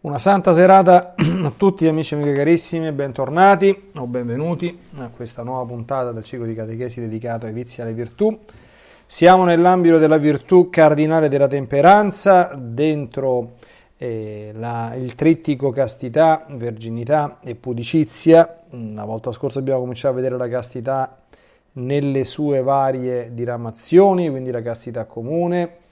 Una santa serata a tutti amici e amiche carissimi, bentornati o benvenuti a questa nuova puntata del ciclo di catechesi dedicato ai vizi e alle virtù. Siamo nell'ambito della virtù cardinale della temperanza, dentro eh, la, il trittico castità, verginità e pudicizia. La volta scorsa abbiamo cominciato a vedere la castità nelle sue varie diramazioni, quindi la castità comune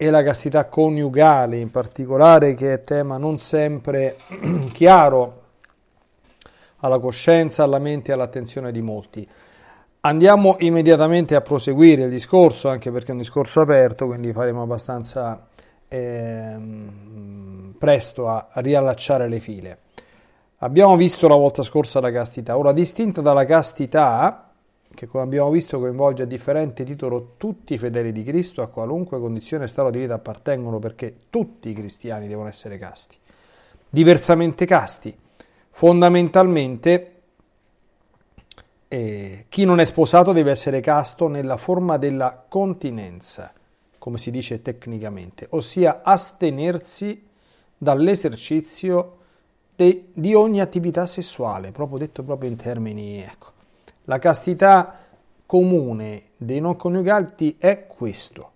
e la castità coniugale in particolare, che è tema non sempre chiaro alla coscienza, alla mente e all'attenzione di molti. Andiamo immediatamente a proseguire il discorso, anche perché è un discorso aperto, quindi faremo abbastanza ehm, presto a, a riallacciare le file. Abbiamo visto la volta scorsa la castità, ora distinta dalla castità, che come abbiamo visto coinvolge a differente titolo tutti i fedeli di Cristo, a qualunque condizione e stato di vita appartengono, perché tutti i cristiani devono essere casti, diversamente casti. Fondamentalmente eh, chi non è sposato deve essere casto nella forma della continenza, come si dice tecnicamente, ossia astenersi dall'esercizio de, di ogni attività sessuale, proprio detto proprio in termini, ecco. La castità comune dei non coniugati è questo.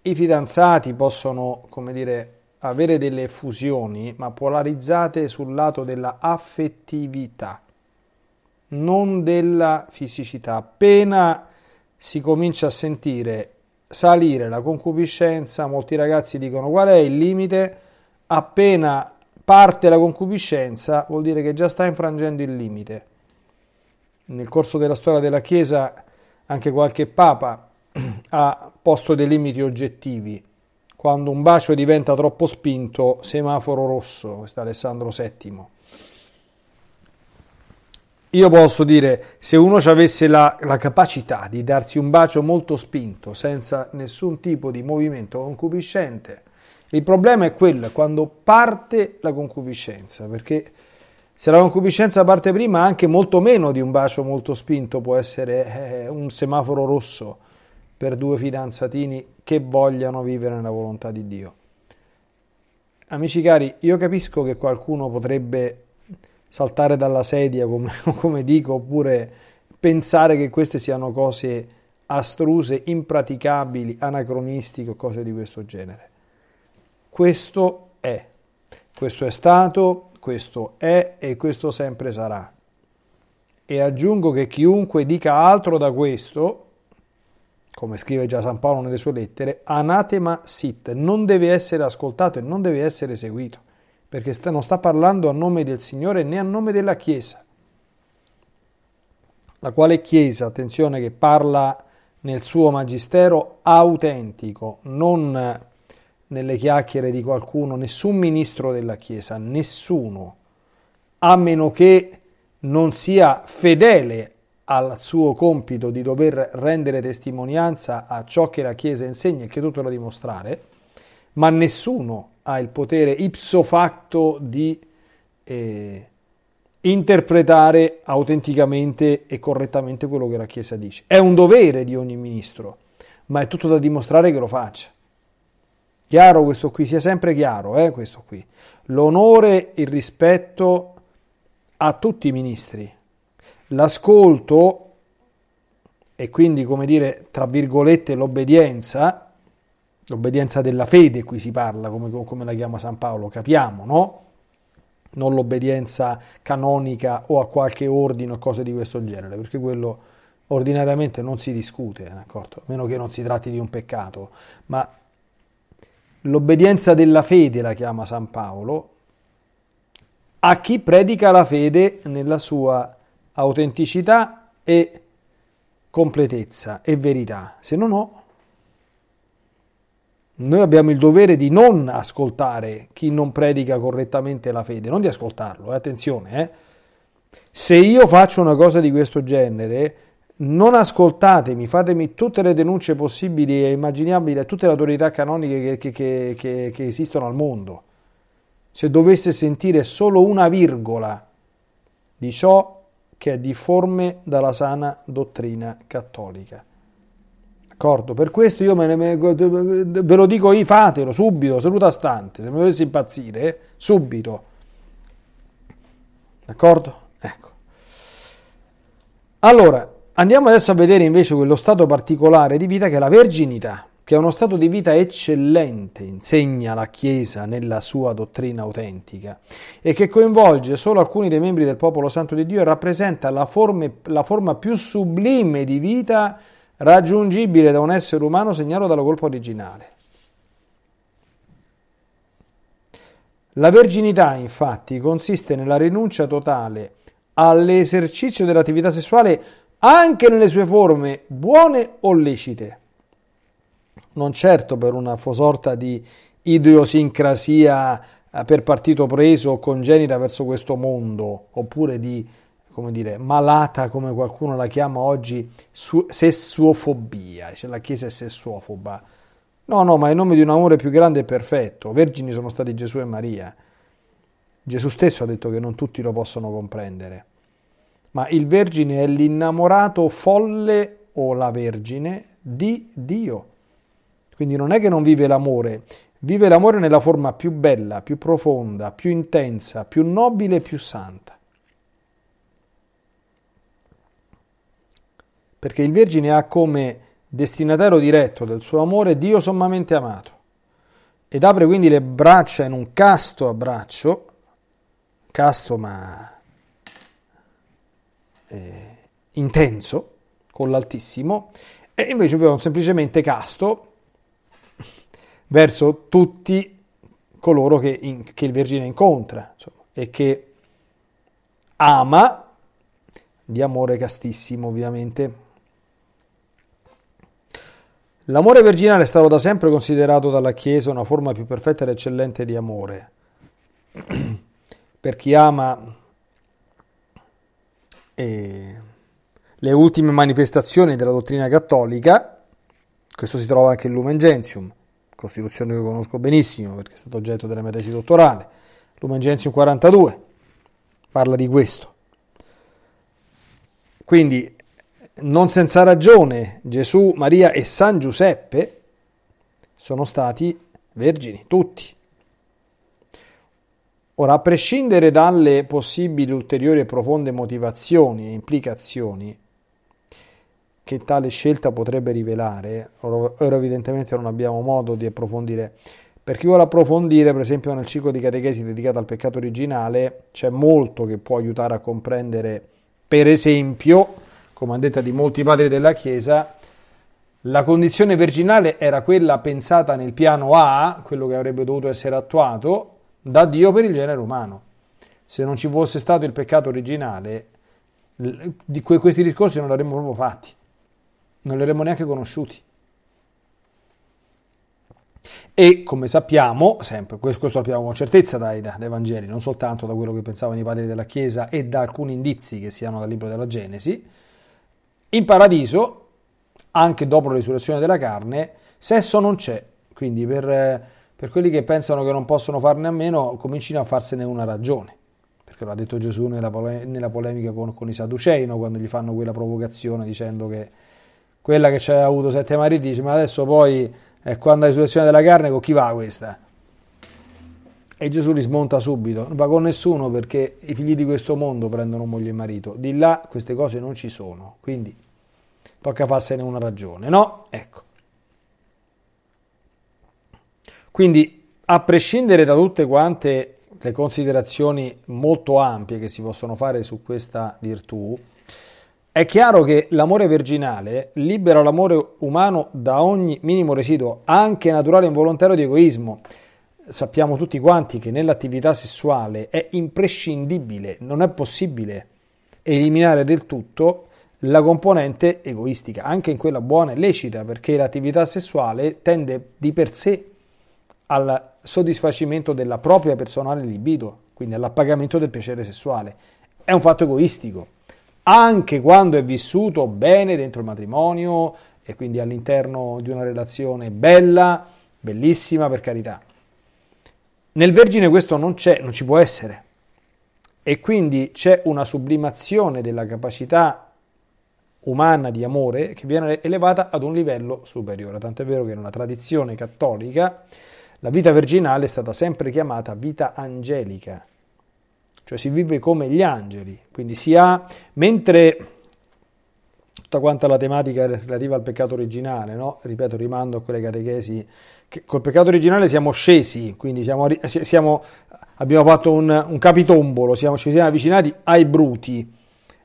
I fidanzati possono, come dire, avere delle fusioni, ma polarizzate sul lato della affettività, non della fisicità. Appena si comincia a sentire salire la concupiscenza, molti ragazzi dicono qual è il limite, appena parte la concupiscenza vuol dire che già sta infrangendo il limite. Nel corso della storia della Chiesa anche qualche papa ha posto dei limiti oggettivi. Quando un bacio diventa troppo spinto, semaforo rosso, questo Alessandro VII. Io posso dire, se uno avesse la, la, capacità di darsi un bacio molto spinto, senza nessun tipo di movimento concupiscente, il problema è quello, quando parte la concupiscenza, perché se la concupiscenza parte prima, anche molto meno di un bacio molto spinto può essere eh, un semaforo rosso per due fidanzatini che vogliano vivere nella volontà di Dio. Amici cari, io capisco che qualcuno potrebbe saltare dalla sedia, come, come dico, oppure pensare che queste siano cose astruse, impraticabili, anacronistiche o cose di questo genere. Questo è, questo è stato, questo è e questo sempre sarà. E aggiungo che chiunque dica altro da questo, come scrive già San Paolo nelle sue lettere, anatema sit, non deve essere ascoltato e non deve essere seguito, perché non sta parlando a nome del Signore né a nome della Chiesa. La quale Chiesa, attenzione, che parla nel suo magistero autentico, non nelle chiacchiere di qualcuno, nessun ministro della Chiesa, nessuno, a meno che non sia fedele al suo compito di dover rendere testimonianza a ciò che la Chiesa insegna e che tutto da dimostrare, ma nessuno ha il potere ipso facto di eh, interpretare autenticamente e correttamente quello che la Chiesa dice. È un dovere di ogni ministro, ma è tutto da dimostrare che lo faccia. Chiaro questo qui, sia sempre chiaro, eh, questo qui. L'onore, il rispetto a tutti i ministri, l'ascolto e quindi, come dire, tra virgolette, l'obbedienza, L'obbedienza della fede, qui si parla, come, come la chiama San Paolo, capiamo, no? Non l'obbedienza canonica o a qualche ordine o cose di questo genere, perché quello ordinariamente non si discute, d'accordo? A meno che non si tratti di un peccato, ma l'obbedienza della fede la chiama San Paolo a chi predica la fede nella sua autenticità e completezza e verità, se no no. Noi abbiamo il dovere di non ascoltare chi non predica correttamente la fede, non di ascoltarlo, eh, attenzione. Eh. Se io faccio una cosa di questo genere, non ascoltatemi, fatemi tutte le denunce possibili e immaginabili a tutte le autorità canoniche che, che, che, che esistono al mondo. Se dovesse sentire solo una virgola di ciò che è difforme dalla sana dottrina cattolica. D'accordo? Per questo io me ne, ve lo dico io, fatelo subito, seduta stante, se mi dovessi impazzire, subito. D'accordo? Ecco. Allora, andiamo adesso a vedere invece quello stato particolare di vita che è la verginità che è uno stato di vita eccellente, insegna la Chiesa nella sua dottrina autentica e che coinvolge solo alcuni dei membri del popolo santo di Dio e rappresenta la, forme, la forma più sublime di vita raggiungibile da un essere umano segnato dalla colpa originale. La verginità, infatti, consiste nella rinuncia totale all'esercizio dell'attività sessuale anche nelle sue forme buone o lecite non certo per una sorta di idiosincrasia eh, per partito preso o congenita verso questo mondo, oppure di, come dire, malata, come qualcuno la chiama oggi, su- sessuofobia, cioè la Chiesa è sessuofoba. No, no, ma in nome di un amore più grande e perfetto. Vergini sono stati Gesù e Maria. Gesù stesso ha detto che non tutti lo possono comprendere. Ma il Vergine è l'innamorato folle o la Vergine di Dio. Quindi non è che non vive l'amore, vive l'amore nella forma più bella, più profonda, più intensa, più nobile e più santa. Perché il Vergine ha come destinatario diretto del suo amore Dio sommamente amato ed apre quindi le braccia in un casto abbraccio, casto ma eh, intenso, con l'Altissimo, e invece un semplicemente casto verso tutti coloro che, in, che il Vergine incontra insomma, e che ama di amore castissimo ovviamente. L'amore virginale è stato da sempre considerato dalla Chiesa una forma più perfetta ed eccellente di amore. per chi ama eh, le ultime manifestazioni della dottrina cattolica, questo si trova anche in Lumen Gentium, Costituzione che conosco benissimo perché è stato oggetto della mia tesi dottorale, Lumen Gentium 42, parla di questo. Quindi, non senza ragione, Gesù, Maria e San Giuseppe sono stati vergini, tutti. Ora, a prescindere dalle possibili ulteriori e profonde motivazioni e implicazioni, che tale scelta potrebbe rivelare, ora evidentemente non abbiamo modo di approfondire. Per chi vuole approfondire, per esempio nel ciclo di catechesi dedicato al peccato originale, c'è molto che può aiutare a comprendere, per esempio, come ha detto di molti padri della Chiesa, la condizione virginale era quella pensata nel piano A, quello che avrebbe dovuto essere attuato da Dio per il genere umano. Se non ci fosse stato il peccato originale, di questi discorsi non li avremmo proprio fatti non li avremmo neanche conosciuti. E come sappiamo, sempre, questo lo abbiamo con certezza dai, dai, Vangeli, non soltanto da quello che pensavano i padri della Chiesa e da alcuni indizi che siano dal libro della Genesi, in paradiso, anche dopo la risurrezione della carne, sesso non c'è. Quindi per, per quelli che pensano che non possono farne a meno, comincino a farsene una ragione. Perché l'ha detto Gesù nella, pole, nella polemica con, con i Sadducei, no? quando gli fanno quella provocazione dicendo che quella che c'è avuto sette mariti, dice ma adesso poi eh, quando la risurrezione della carne con chi va questa? E Gesù rismonta subito, non va con nessuno perché i figli di questo mondo prendono moglie e marito, di là queste cose non ci sono, quindi tocca farsene una ragione, no? Ecco. Quindi, a prescindere da tutte quante le considerazioni molto ampie che si possono fare su questa virtù, è chiaro che l'amore virginale libera l'amore umano da ogni minimo residuo, anche naturale e involontario di egoismo. Sappiamo tutti quanti che nell'attività sessuale è imprescindibile, non è possibile eliminare del tutto la componente egoistica, anche in quella buona e lecita, perché l'attività sessuale tende di per sé al soddisfacimento della propria personale libido, quindi all'appagamento del piacere sessuale. È un fatto egoistico anche quando è vissuto bene dentro il matrimonio e quindi all'interno di una relazione bella, bellissima per carità. Nel Vergine questo non c'è, non ci può essere. E quindi c'è una sublimazione della capacità umana di amore che viene elevata ad un livello superiore. Tant'è vero che nella tradizione cattolica la vita virginale è stata sempre chiamata vita angelica cioè si vive come gli angeli, quindi si ha, mentre tutta quanta la tematica relativa al peccato originale, no? ripeto, rimando a quelle catechesi, che col peccato originale siamo scesi, quindi siamo, siamo, abbiamo fatto un, un capitombolo, siamo, ci siamo avvicinati ai bruti.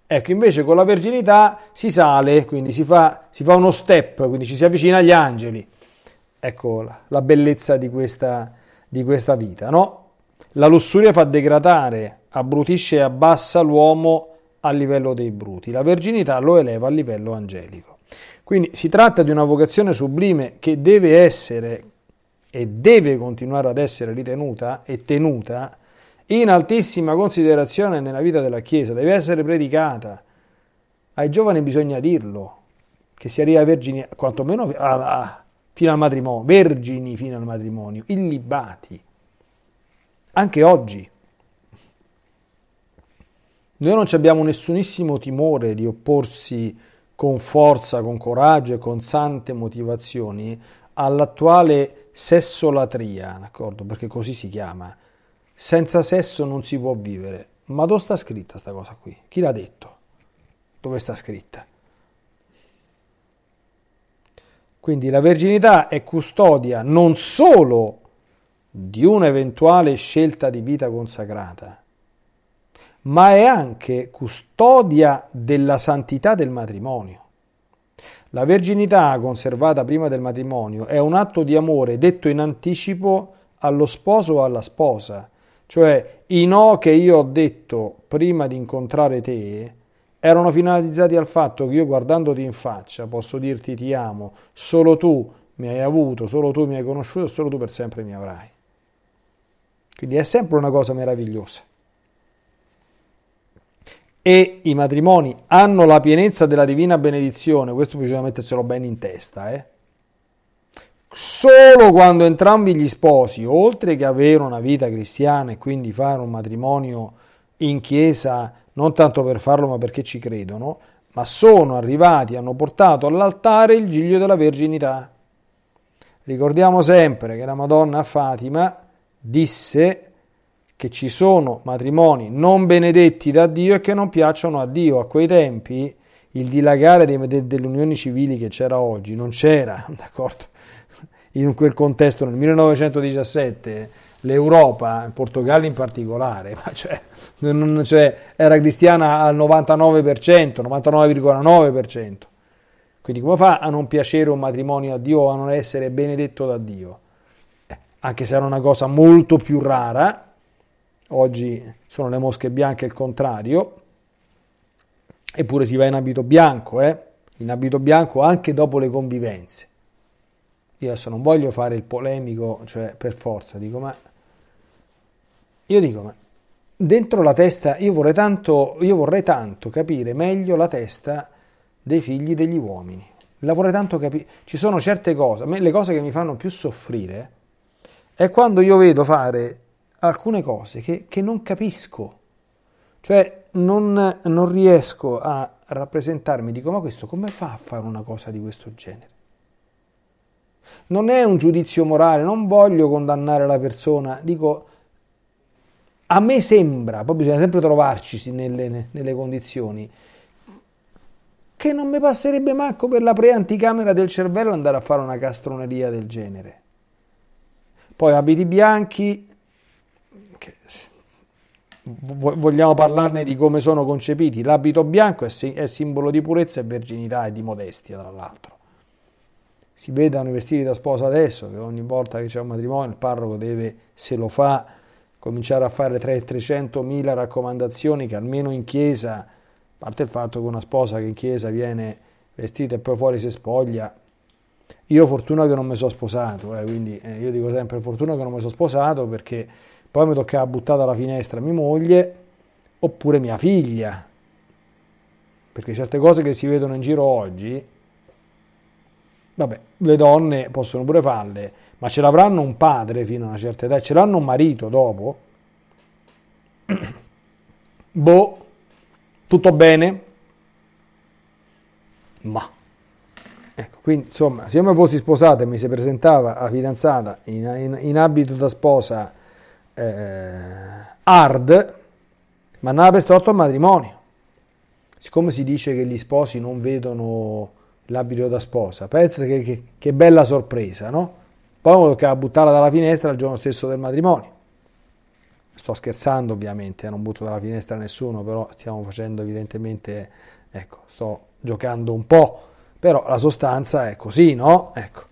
Ecco, invece con la verginità si sale, quindi si fa, si fa uno step, quindi ci si avvicina agli angeli. Ecco la, bellezza di questa, di questa vita, no? La lussuria fa degradare abbrutisce e abbassa l'uomo a livello dei bruti, la verginità lo eleva a livello angelico. Quindi si tratta di una vocazione sublime che deve essere e deve continuare ad essere ritenuta e tenuta in altissima considerazione nella vita della Chiesa, deve essere predicata. Ai giovani bisogna dirlo, che si arriva vergini, quantomeno a, a, fino al matrimonio, vergini fino al matrimonio, illibati. Anche oggi. Noi non abbiamo nessunissimo timore di opporsi con forza, con coraggio e con sante motivazioni all'attuale sessolatria, d'accordo? Perché così si chiama. Senza sesso non si può vivere. Ma dove sta scritta questa cosa qui? Chi l'ha detto? Dove sta scritta? Quindi la verginità è custodia non solo di un'eventuale scelta di vita consacrata, ma è anche custodia della santità del matrimonio. La verginità conservata prima del matrimonio è un atto di amore detto in anticipo allo sposo o alla sposa, cioè i no che io ho detto prima di incontrare te erano finalizzati al fatto che io guardandoti in faccia posso dirti ti amo, solo tu mi hai avuto, solo tu mi hai conosciuto, solo tu per sempre mi avrai. Quindi è sempre una cosa meravigliosa e i matrimoni hanno la pienezza della divina benedizione, questo bisogna metterselo bene in testa, eh? solo quando entrambi gli sposi, oltre che avere una vita cristiana e quindi fare un matrimonio in chiesa, non tanto per farlo ma perché ci credono, ma sono arrivati, hanno portato all'altare il giglio della verginità. Ricordiamo sempre che la Madonna Fatima disse che ci sono matrimoni non benedetti da Dio e che non piacciono a Dio. A quei tempi il dilagare delle unioni civili che c'era oggi non c'era, d'accordo? In quel contesto, nel 1917, l'Europa, il Portogallo in particolare, cioè, non, cioè, era cristiana al 99%, 99,9%. Quindi come fa a non piacere un matrimonio a Dio o a non essere benedetto da Dio? Eh, anche se era una cosa molto più rara, oggi sono le mosche bianche il contrario, eppure si va in abito bianco, eh? in abito bianco anche dopo le convivenze. Io adesso non voglio fare il polemico, cioè per forza, dico ma... Io dico ma dentro la testa, io vorrei tanto, io vorrei tanto capire meglio la testa dei figli degli uomini. La vorrei tanto capire. Ci sono certe cose, le cose che mi fanno più soffrire è quando io vedo fare alcune cose che, che non capisco, cioè non, non riesco a rappresentarmi, dico ma questo come fa a fare una cosa di questo genere? Non è un giudizio morale, non voglio condannare la persona, dico a me sembra, poi bisogna sempre trovarci nelle, nelle condizioni, che non mi passerebbe manco per la preanticamera del cervello andare a fare una castroneria del genere. Poi abiti bianchi, che vogliamo parlarne di come sono concepiti. L'abito bianco è, simbolo di purezza e verginità e di modestia, tra l'altro. Si vedono i vestiti da sposa adesso, che ogni volta che c'è un matrimonio il parroco deve, se lo fa, cominciare a fare 300.000 raccomandazioni che almeno in chiesa, a parte il fatto che una sposa che in chiesa viene vestita e poi fuori si spoglia, io fortuna che non mi sono sposato, eh, quindi eh, io dico sempre fortuna che non mi sono sposato perché poi mi toccava buttare dalla finestra mia moglie oppure mia figlia. Perché certe cose che si vedono in giro oggi, vabbè, le donne possono pure farle, ma ce l'avranno un padre fino a una certa età, ce l'hanno un marito dopo. boh, tutto bene? Ma. Ecco, quindi insomma, se io mi fossi sposato e mi si presentava la fidanzata in, in, in abito da sposa eh, hard, ma non per storto al matrimonio. Siccome si dice che gli sposi non vedono l'abito da sposa, pensa che, che, che bella sorpresa, no? Poi mi toccava buttarla dalla finestra il giorno stesso del matrimonio. Sto scherzando ovviamente, eh, non butto dalla finestra nessuno, però stiamo facendo evidentemente, ecco, sto giocando un po', però la sostanza è così, no? Ecco.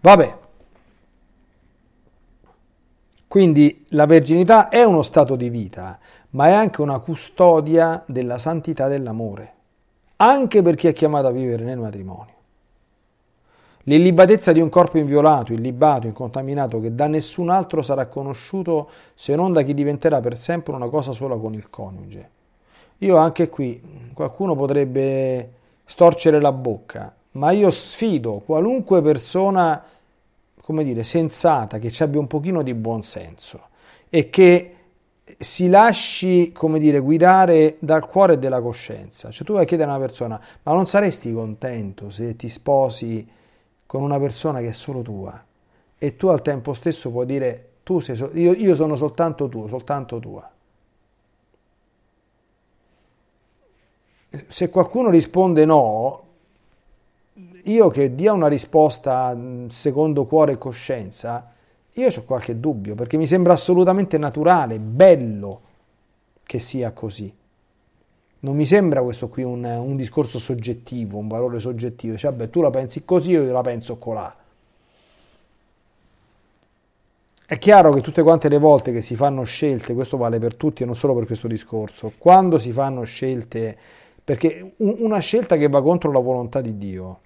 Vabbè, quindi la verginità è uno stato di vita, ma è anche una custodia della santità dell'amore, anche per chi è chiamato a vivere nel matrimonio. L'illibatezza di un corpo inviolato, illibato, incontaminato, che da nessun altro sarà conosciuto se non da chi diventerà per sempre una cosa sola con il coniuge. Io anche qui, qualcuno potrebbe storcere la bocca, ma io sfido qualunque persona come dire, sensata, che ci abbia un pochino di buonsenso e che si lasci, come dire, guidare dal cuore e dalla coscienza. Cioè tu vai a chiedere a una persona, ma non saresti contento se ti sposi con una persona che è solo tua e tu al tempo stesso puoi dire, tu sei so- io, io sono soltanto tuo, soltanto tua. Se qualcuno risponde no, io che dia una risposta secondo cuore e coscienza, io ho qualche dubbio, perché mi sembra assolutamente naturale, bello che sia così. Non mi sembra questo qui un, un discorso soggettivo, un valore soggettivo. Cioè, beh, tu la pensi così, io la penso colà. È chiaro che tutte quante le volte che si fanno scelte, questo vale per tutti e non solo per questo discorso, quando si fanno scelte, perché una scelta che va contro la volontà di Dio,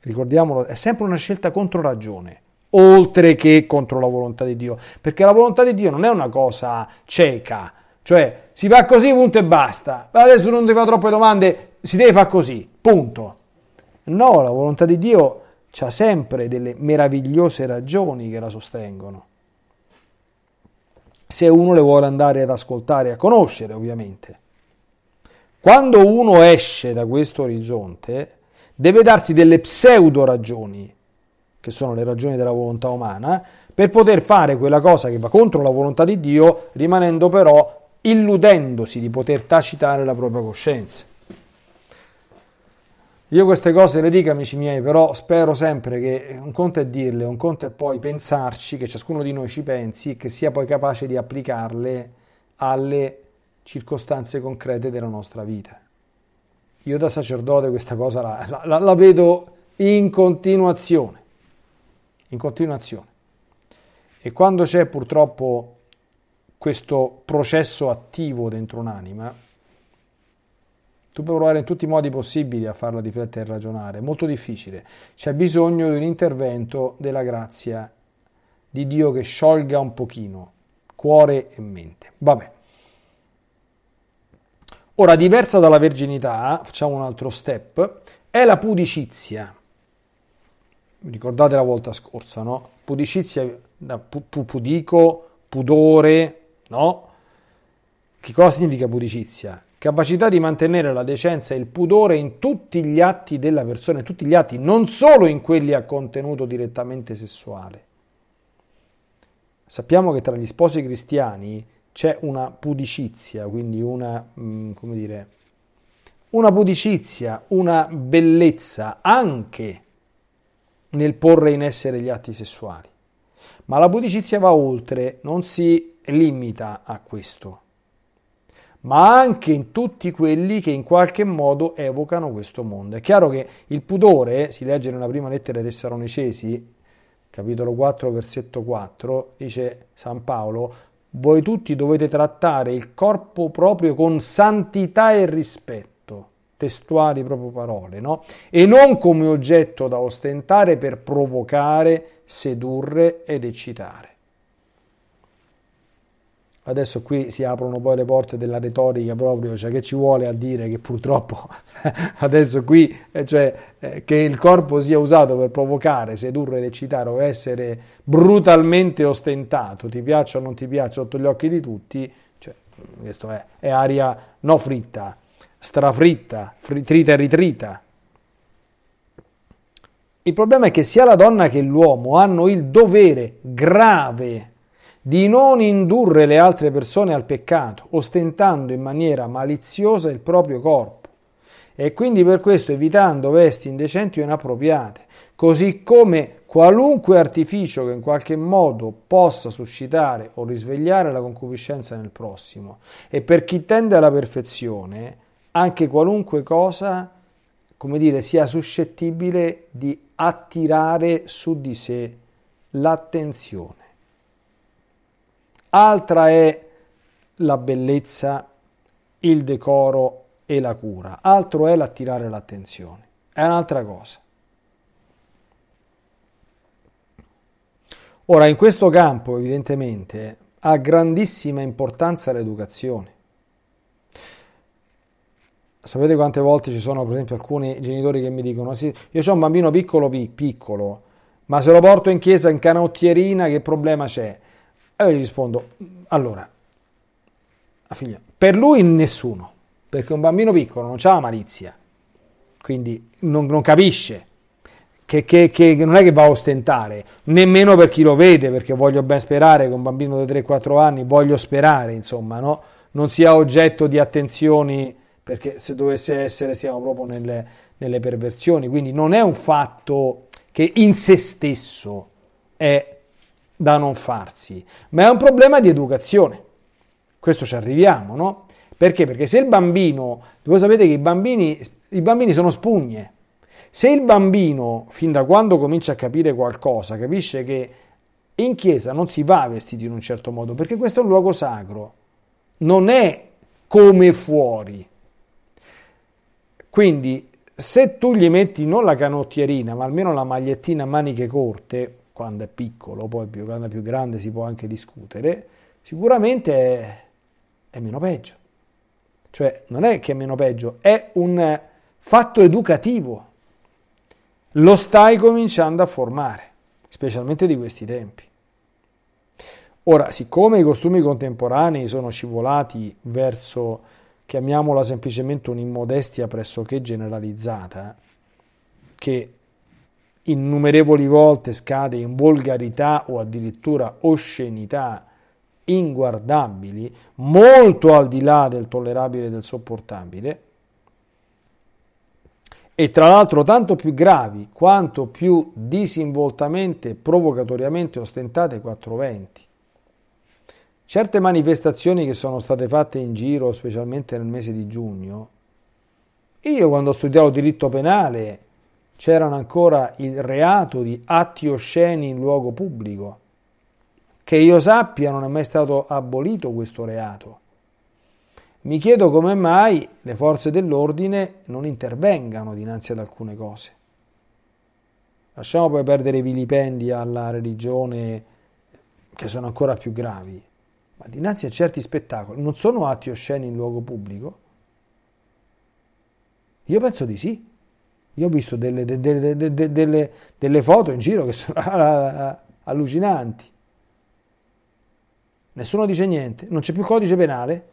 ricordiamolo, è sempre una scelta contro ragione, oltre che contro la volontà di Dio, perché la volontà di Dio non è una cosa cieca, cioè si fa così, punto e basta. Adesso non ti fa troppe domande, si deve fare così, punto. No, la volontà di Dio ha sempre delle meravigliose ragioni che la sostengono. Se uno le vuole andare ad ascoltare e a conoscere, ovviamente. Quando uno esce da questo orizzonte, deve darsi delle pseudo ragioni, che sono le ragioni della volontà umana, per poter fare quella cosa che va contro la volontà di Dio, rimanendo però illudendosi di poter tacitare la propria coscienza. Io queste cose le dico amici miei, però spero sempre che un conto è dirle, un conto è poi pensarci, che ciascuno di noi ci pensi e che sia poi capace di applicarle alle circostanze concrete della nostra vita. Io da sacerdote questa cosa la, la, la vedo in continuazione, in continuazione. E quando c'è purtroppo questo processo attivo dentro un'anima, tu puoi provare in tutti i modi possibili a farla riflettere e ragionare, è molto difficile. C'è bisogno di un intervento della grazia di Dio che sciolga un pochino cuore e mente. Vabbè. Ora, diversa dalla verginità, facciamo un altro step, è la pudicizia. Ricordate la volta scorsa, no? Pudicizia da pu- pudico, pudore, no? Che cosa significa pudicizia? Capacità di mantenere la decenza e il pudore in tutti gli atti della persona, in tutti gli atti, non solo in quelli a contenuto direttamente sessuale. Sappiamo che tra gli sposi cristiani c'è una pudicizia, quindi una, mm, come dire, una pudicizia, una bellezza anche nel porre in essere gli atti sessuali. Ma la pudicizia va oltre, non si limita a questo, ma anche in tutti quelli che in qualche modo evocano questo mondo. È chiaro che il pudore, si legge nella prima lettera ai Tessalonicesi, capitolo 4, versetto 4, dice San Paolo, voi tutti dovete trattare il corpo proprio con santità e rispetto testuali proprio parole, no? E non come oggetto da ostentare per provocare, sedurre ed eccitare. Adesso qui si aprono poi le porte della retorica proprio, cioè che ci vuole a dire che purtroppo adesso qui, eh, cioè eh, che il corpo sia usato per provocare, sedurre ed eccitare o essere brutalmente ostentato, ti piaccia o non ti piaccia sotto gli occhi di tutti, cioè, questo è, è aria no fritta, strafritta, trita e ritrita. Il problema è che sia la donna che l'uomo hanno il dovere grave di non indurre le altre persone al peccato, ostentando in maniera maliziosa il proprio corpo e quindi per questo evitando vesti indecenti o inappropriate, così come qualunque artificio che in qualche modo possa suscitare o risvegliare la concupiscenza nel prossimo. E per chi tende alla perfezione, anche qualunque cosa, come dire, sia suscettibile di attirare su di sé l'attenzione. Altra è la bellezza, il decoro e la cura, altro è l'attirare l'attenzione. È un'altra cosa. Ora, in questo campo, evidentemente, ha grandissima importanza l'educazione. Sapete quante volte ci sono, per esempio, alcuni genitori che mi dicono: Sì, io ho un bambino piccolo, piccolo, ma se lo porto in chiesa in canottierina, che problema c'è? E io gli rispondo: Allora, figlia, per lui nessuno, perché un bambino piccolo non ha la malizia, quindi non, non capisce. Che, che, che, non è che va a ostentare, nemmeno per chi lo vede, perché voglio ben sperare che un bambino di 3-4 anni, voglio sperare, insomma, no? non sia oggetto di attenzioni perché se dovesse essere siamo proprio nelle, nelle perversioni, quindi non è un fatto che in se stesso è da non farsi, ma è un problema di educazione. Questo ci arriviamo, no? Perché? Perché se il bambino, voi sapete che i bambini, i bambini sono spugne, se il bambino, fin da quando comincia a capire qualcosa, capisce che in chiesa non si va vestiti in un certo modo, perché questo è un luogo sacro, non è come fuori. Quindi se tu gli metti non la canottierina, ma almeno la magliettina a maniche corte, quando è piccolo, poi più, quando è più grande si può anche discutere, sicuramente è, è meno peggio. Cioè non è che è meno peggio, è un fatto educativo. Lo stai cominciando a formare, specialmente di questi tempi. Ora, siccome i costumi contemporanei sono scivolati verso chiamiamola semplicemente un'immodestia pressoché generalizzata, che innumerevoli volte scade in volgarità o addirittura oscenità inguardabili, molto al di là del tollerabile e del sopportabile, e tra l'altro tanto più gravi quanto più disinvoltamente e provocatoriamente ostentate 420 Certe manifestazioni che sono state fatte in giro, specialmente nel mese di giugno, io quando studiavo diritto penale c'erano ancora il reato di atti osceni in luogo pubblico. Che io sappia non è mai stato abolito questo reato. Mi chiedo come mai le forze dell'ordine non intervengano dinanzi ad alcune cose. Lasciamo poi perdere i vilipendi alla religione che sono ancora più gravi. Ma dinanzi a certi spettacoli non sono atti osceni in luogo pubblico? Io penso di sì. Io ho visto delle, delle, delle, delle foto in giro che sono allucinanti. Nessuno dice niente, non c'è più codice penale?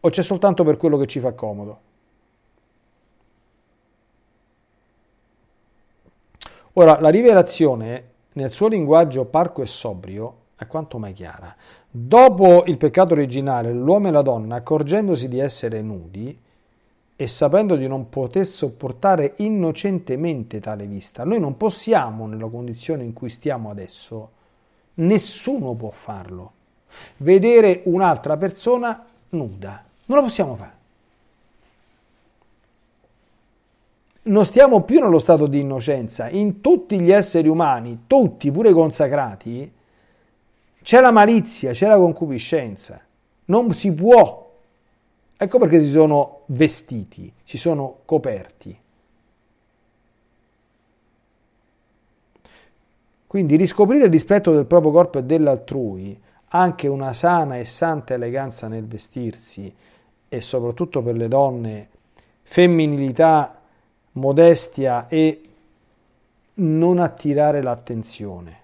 O c'è soltanto per quello che ci fa comodo? Ora, la rivelazione nel suo linguaggio parco e sobrio è quanto mai chiara. Dopo il peccato originale, l'uomo e la donna, accorgendosi di essere nudi, e sapendo di non poter sopportare innocentemente tale vista. Noi non possiamo, nella condizione in cui stiamo adesso, nessuno può farlo, vedere un'altra persona nuda. Non lo possiamo fare. Non stiamo più nello stato di innocenza. In tutti gli esseri umani, tutti, pure consacrati, c'è la malizia, c'è la concupiscenza. Non si può Ecco perché si sono vestiti, si sono coperti. Quindi riscoprire il rispetto del proprio corpo e dell'altrui, anche una sana e santa eleganza nel vestirsi e soprattutto per le donne, femminilità, modestia e non attirare l'attenzione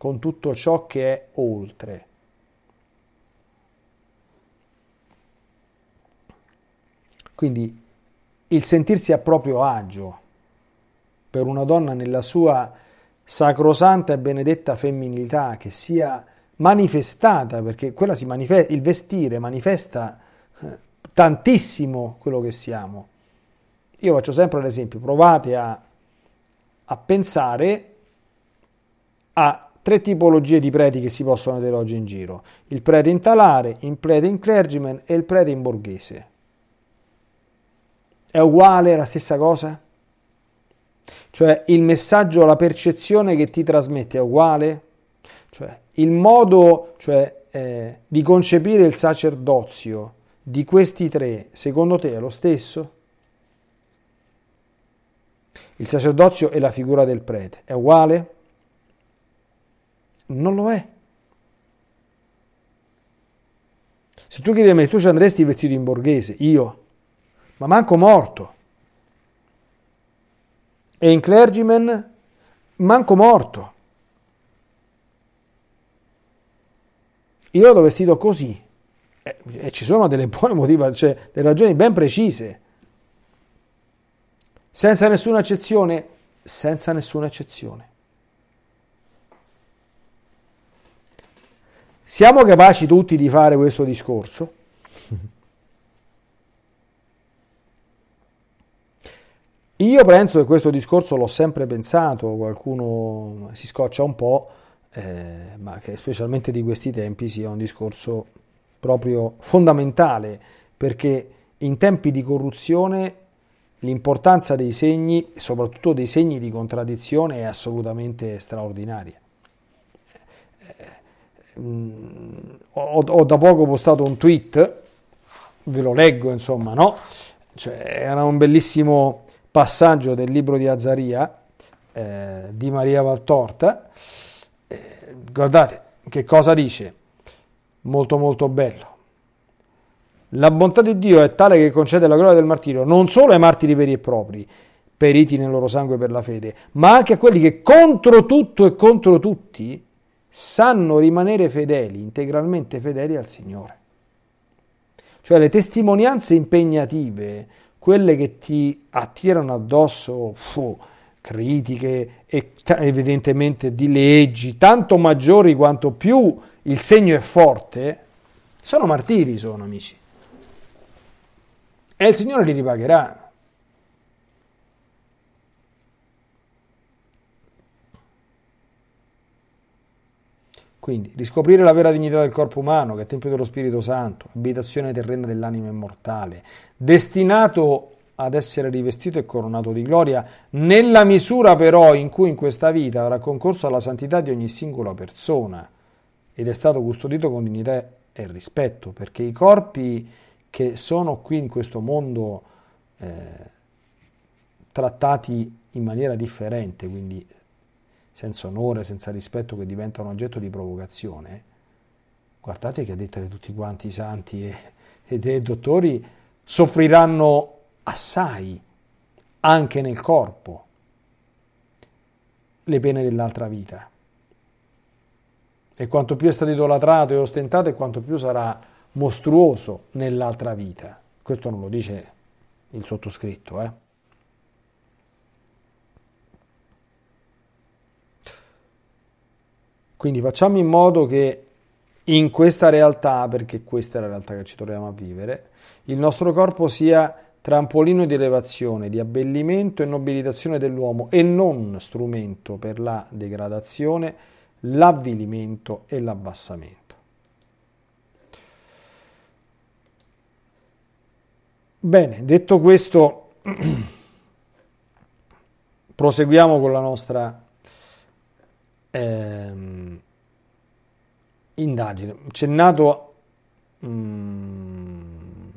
con tutto ciò che è oltre. Quindi il sentirsi a proprio agio per una donna nella sua sacrosanta e benedetta femminilità che sia manifestata, perché quella si manifesta, il vestire manifesta eh, tantissimo quello che siamo. Io faccio sempre l'esempio, provate a, a pensare a tre tipologie di preti che si possono vedere oggi in giro. Il prete in talare, il prete in clergyman e il prete in borghese. È uguale, la stessa cosa? Cioè il messaggio, la percezione che ti trasmette è uguale? Cioè il modo cioè, eh, di concepire il sacerdozio di questi tre, secondo te è lo stesso? Il sacerdozio è la figura del prete, è uguale? Non lo è. Se tu chiedi a me, tu ci andresti vestito in borghese, io ma manco morto. E in clergyman manco morto. Io l'ho vestito così e, e ci sono delle buone motivazioni, cioè delle ragioni ben precise. Senza nessuna eccezione, senza nessuna eccezione. Siamo capaci tutti di fare questo discorso? Io penso che questo discorso l'ho sempre pensato, qualcuno si scoccia un po', eh, ma che specialmente di questi tempi sia un discorso proprio fondamentale, perché in tempi di corruzione l'importanza dei segni, soprattutto dei segni di contraddizione, è assolutamente straordinaria. Mm, ho, ho da poco postato un tweet, ve lo leggo insomma, no? Cioè, era un bellissimo passaggio del libro di Azzaria eh, di Maria Valtorta. Eh, guardate che cosa dice, molto molto bello. La bontà di Dio è tale che concede la gloria del martirio non solo ai martiri veri e propri, periti nel loro sangue per la fede, ma anche a quelli che contro tutto e contro tutti sanno rimanere fedeli, integralmente fedeli al Signore. Cioè le testimonianze impegnative quelle che ti attirano addosso fu, critiche e evidentemente di leggi, tanto maggiori quanto più il segno è forte, sono martiri, sono amici. E il Signore li ripagherà. Quindi riscoprire la vera dignità del corpo umano, che è Tempio dello Spirito Santo, abitazione terrena dell'anima immortale, destinato ad essere rivestito e coronato di gloria, nella misura però in cui in questa vita avrà concorso alla santità di ogni singola persona ed è stato custodito con dignità e rispetto, perché i corpi che sono qui in questo mondo eh, trattati in maniera differente, quindi senza onore, senza rispetto, che diventano oggetto di provocazione, guardate che a detta di tutti quanti i santi e, e dei dottori soffriranno assai anche nel corpo le pene dell'altra vita. E quanto più è stato idolatrato e ostentato, e quanto più sarà mostruoso nell'altra vita. Questo non lo dice il sottoscritto, eh? Quindi facciamo in modo che in questa realtà, perché questa è la realtà che ci troviamo a vivere, il nostro corpo sia trampolino di elevazione, di abbellimento e nobilitazione dell'uomo e non strumento per la degradazione, l'avvilimento e l'abbassamento. Bene, detto questo, proseguiamo con la nostra ehm, indagine. C'è nato mm,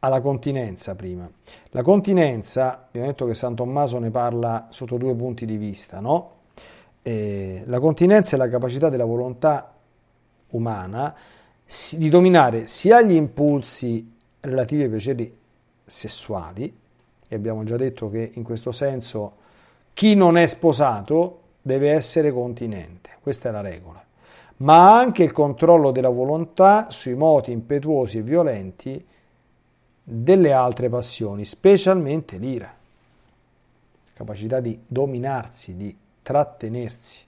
alla continenza prima. La continenza, abbiamo detto che San Tommaso ne parla sotto due punti di vista, no? Eh, la continenza è la capacità della volontà umana di dominare sia gli impulsi relativi ai piaceri sessuali, e abbiamo già detto che in questo senso chi non è sposato deve essere continente, questa è la regola, ma anche il controllo della volontà sui moti impetuosi e violenti delle altre passioni, specialmente l'ira, capacità di dominarsi, di trattenersi.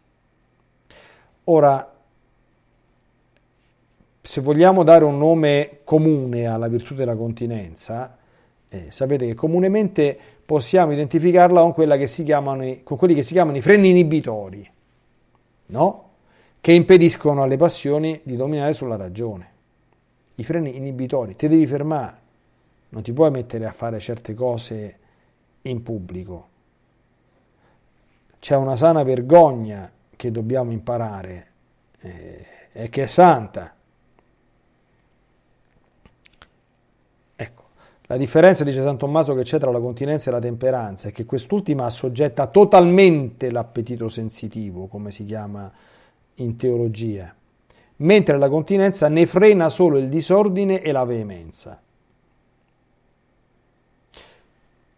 Ora, se vogliamo dare un nome comune alla virtù della continenza, eh, sapete che comunemente possiamo identificarla con, chiamano, con, quelli che si chiamano i freni inibitori, no? che impediscono alle passioni di dominare sulla ragione. I freni inibitori, ti devi fermare, non ti puoi mettere a fare certe cose in pubblico. C'è una sana vergogna che dobbiamo imparare eh, e che è santa La differenza, dice San Tommaso, che c'è tra la continenza e la temperanza è che quest'ultima assoggetta totalmente l'appetito sensitivo, come si chiama in teologia, mentre la continenza ne frena solo il disordine e la veemenza.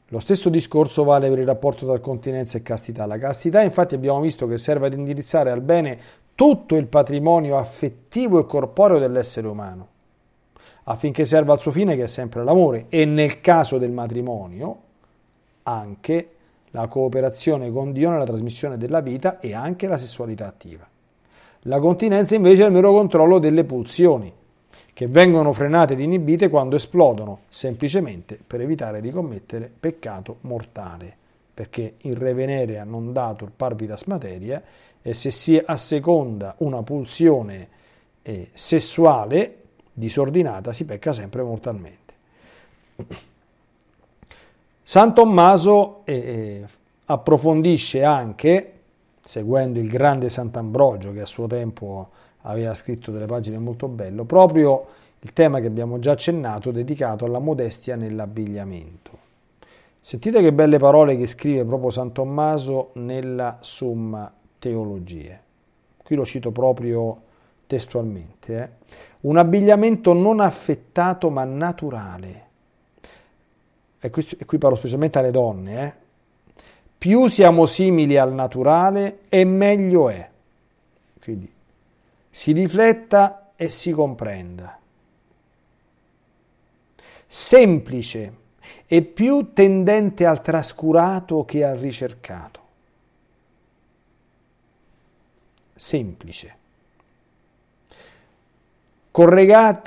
Lo stesso discorso vale per il rapporto tra continenza e castità. La castità, infatti, abbiamo visto che serve ad indirizzare al bene tutto il patrimonio affettivo e corporeo dell'essere umano affinché serva al suo fine che è sempre l'amore e nel caso del matrimonio anche la cooperazione con Dio nella trasmissione della vita e anche la sessualità attiva. La continenza invece è il mero controllo delle pulsioni, che vengono frenate ed inibite quando esplodono, semplicemente per evitare di commettere peccato mortale, perché in re venerea non dato il parvitas materia, e se si asseconda una pulsione eh, sessuale, disordinata si pecca sempre mortalmente. San Tommaso eh, eh, approfondisce anche, seguendo il grande Sant'Ambrogio che a suo tempo aveva scritto delle pagine molto belle, proprio il tema che abbiamo già accennato dedicato alla modestia nell'abbigliamento. Sentite che belle parole che scrive proprio San Tommaso nella Summa Teologie. Qui lo cito proprio testualmente. Eh? un abbigliamento non affettato ma naturale. E qui, e qui parlo specialmente alle donne. Eh? Più siamo simili al naturale e meglio è. Quindi si rifletta e si comprenda. Semplice e più tendente al trascurato che al ricercato. Semplice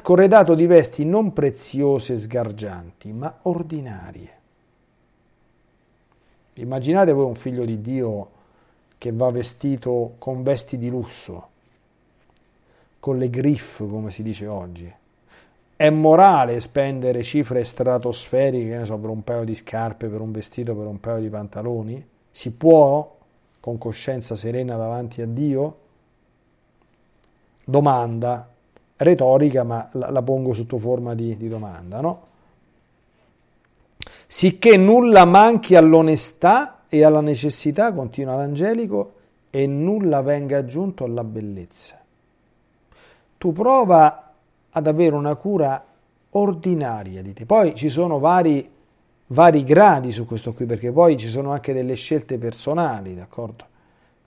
corredato di vesti non preziose e sgargianti, ma ordinarie. Immaginate voi un figlio di Dio che va vestito con vesti di lusso, con le griffe, come si dice oggi. È morale spendere cifre stratosferiche, ne so, per un paio di scarpe, per un vestito, per un paio di pantaloni? Si può con coscienza serena davanti a Dio? Domanda, retorica, ma la, la pongo sotto forma di, di domanda, no? Sicché nulla manchi all'onestà e alla necessità, continua l'angelico, e nulla venga aggiunto alla bellezza. Tu prova ad avere una cura ordinaria di te. Poi ci sono vari, vari gradi su questo qui, perché poi ci sono anche delle scelte personali, d'accordo?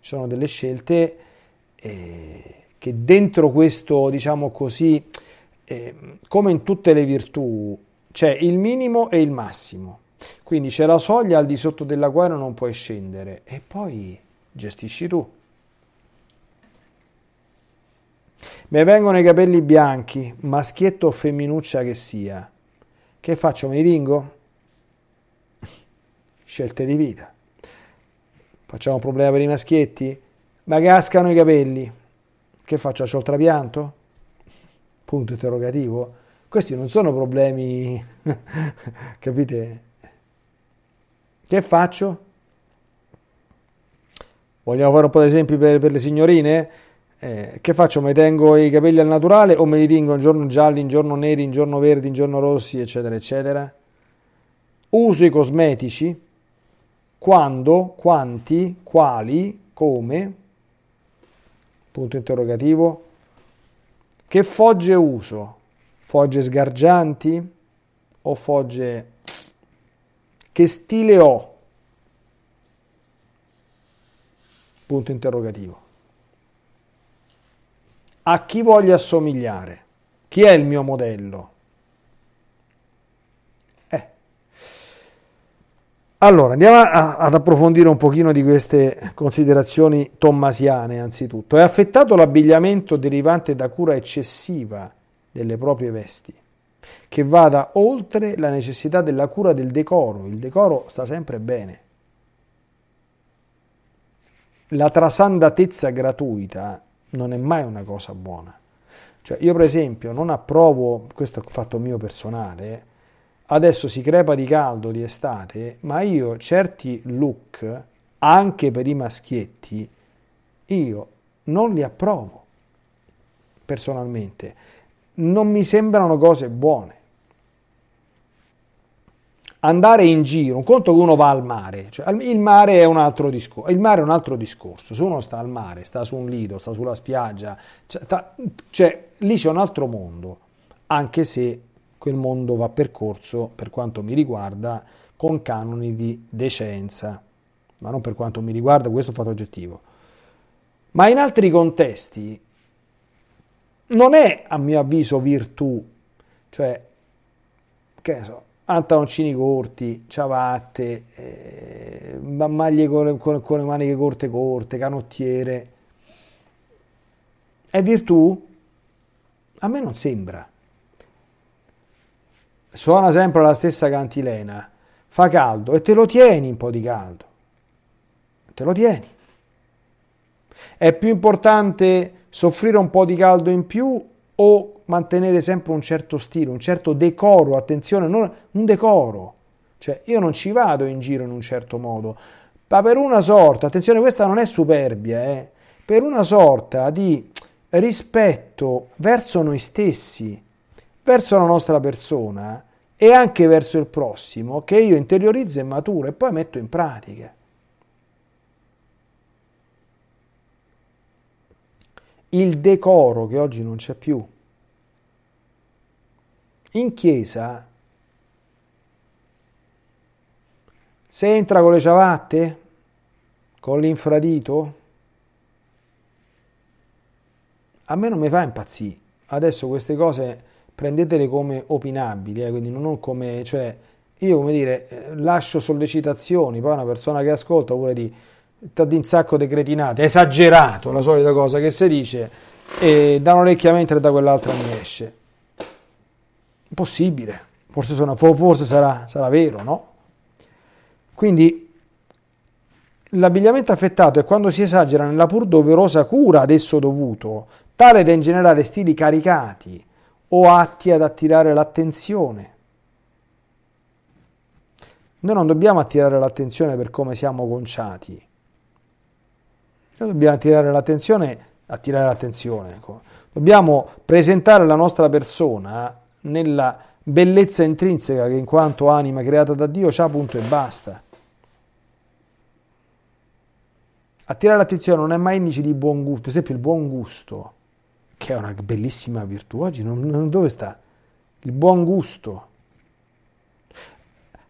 Ci sono delle scelte eh, che dentro questo, diciamo così, eh, come in tutte le virtù, c'è il minimo e il massimo. Quindi c'è la soglia al di sotto della quale non puoi scendere e poi gestisci tu. Mi vengono i capelli bianchi, maschietto o femminuccia che sia, Che faccio? Me li tingo? Scelte di vita. Facciamo un problema per i maschietti? Ma cascano i capelli. Che faccio? C'ho il trapianto? Punto interrogativo. Questi non sono problemi, capite? Che faccio? Vogliamo fare un po' di esempi per, per le signorine? Eh, che faccio? Mi tengo i capelli al naturale o me li tingo un giorno gialli, un giorno neri, un giorno verdi, un giorno rossi, eccetera, eccetera? Uso i cosmetici? Quando? Quanti? Quali? Come? Punto interrogativo. Che fogge uso? Fogge sgargianti o fogge... Che stile ho? Punto interrogativo. A chi voglio assomigliare? Chi è il mio modello? Allora, andiamo a, ad approfondire un pochino di queste considerazioni tommasiane, anzitutto. È affettato l'abbigliamento derivante da cura eccessiva delle proprie vesti, che vada oltre la necessità della cura del decoro. Il decoro sta sempre bene. La trasandatezza gratuita non è mai una cosa buona. Cioè, io per esempio non approvo, questo è fatto mio personale, adesso si crepa di caldo di estate, ma io certi look, anche per i maschietti, io non li approvo personalmente non mi sembrano cose buone. Andare in giro, un conto che uno va al mare, cioè, il mare è un altro discorso, il mare è un altro discorso, se uno sta al mare, sta su un lido, sta sulla spiaggia, cioè, ta, cioè lì c'è un altro mondo, anche se quel mondo va percorso, per quanto mi riguarda, con canoni di decenza, ma non per quanto mi riguarda, questo è un fatto oggettivo. Ma in altri contesti non è a mio avviso virtù, cioè, che ne so, pantaloncini corti, ciabatte, eh, maglie con, con, con le maniche corte corte, canottiere. È virtù? A me non sembra. Suona sempre la stessa cantilena, fa caldo e te lo tieni un po' di caldo. Te lo tieni. È più importante soffrire un po' di caldo in più o mantenere sempre un certo stile, un certo decoro, attenzione, non, un decoro. Cioè, io non ci vado in giro in un certo modo, ma per una sorta, attenzione, questa non è superbia, eh, per una sorta di rispetto verso noi stessi, verso la nostra persona e anche verso il prossimo, che io interiorizzo e maturo e poi metto in pratica. il decoro che oggi non c'è più. In chiesa, se entra con le ciabatte, con l'infradito, a me non mi fa impazzire. Adesso queste cose prendetele come opinabili, eh, quindi non come, cioè, io come dire, eh, lascio sollecitazioni, poi una persona che ascolta vuole dire di un sacco di cretinate, esagerato, la solita cosa che si dice, e da un'orecchia mentre da quell'altra mi esce. Possibile, forse, sono, forse sarà, sarà vero, no? Quindi l'abbigliamento affettato è quando si esagera nella pur doverosa cura ad esso dovuto, tale da ingenerare stili caricati o atti ad attirare l'attenzione. Noi non dobbiamo attirare l'attenzione per come siamo conciati, noi dobbiamo attirare l'attenzione, attirare l'attenzione, ecco. dobbiamo presentare la nostra persona nella bellezza intrinseca che in quanto anima creata da Dio c'ha punto e basta. Attirare l'attenzione non è mai indice di buon gusto, per esempio il buon gusto, che è una bellissima virtù, oggi non, non, dove sta? Il buon gusto,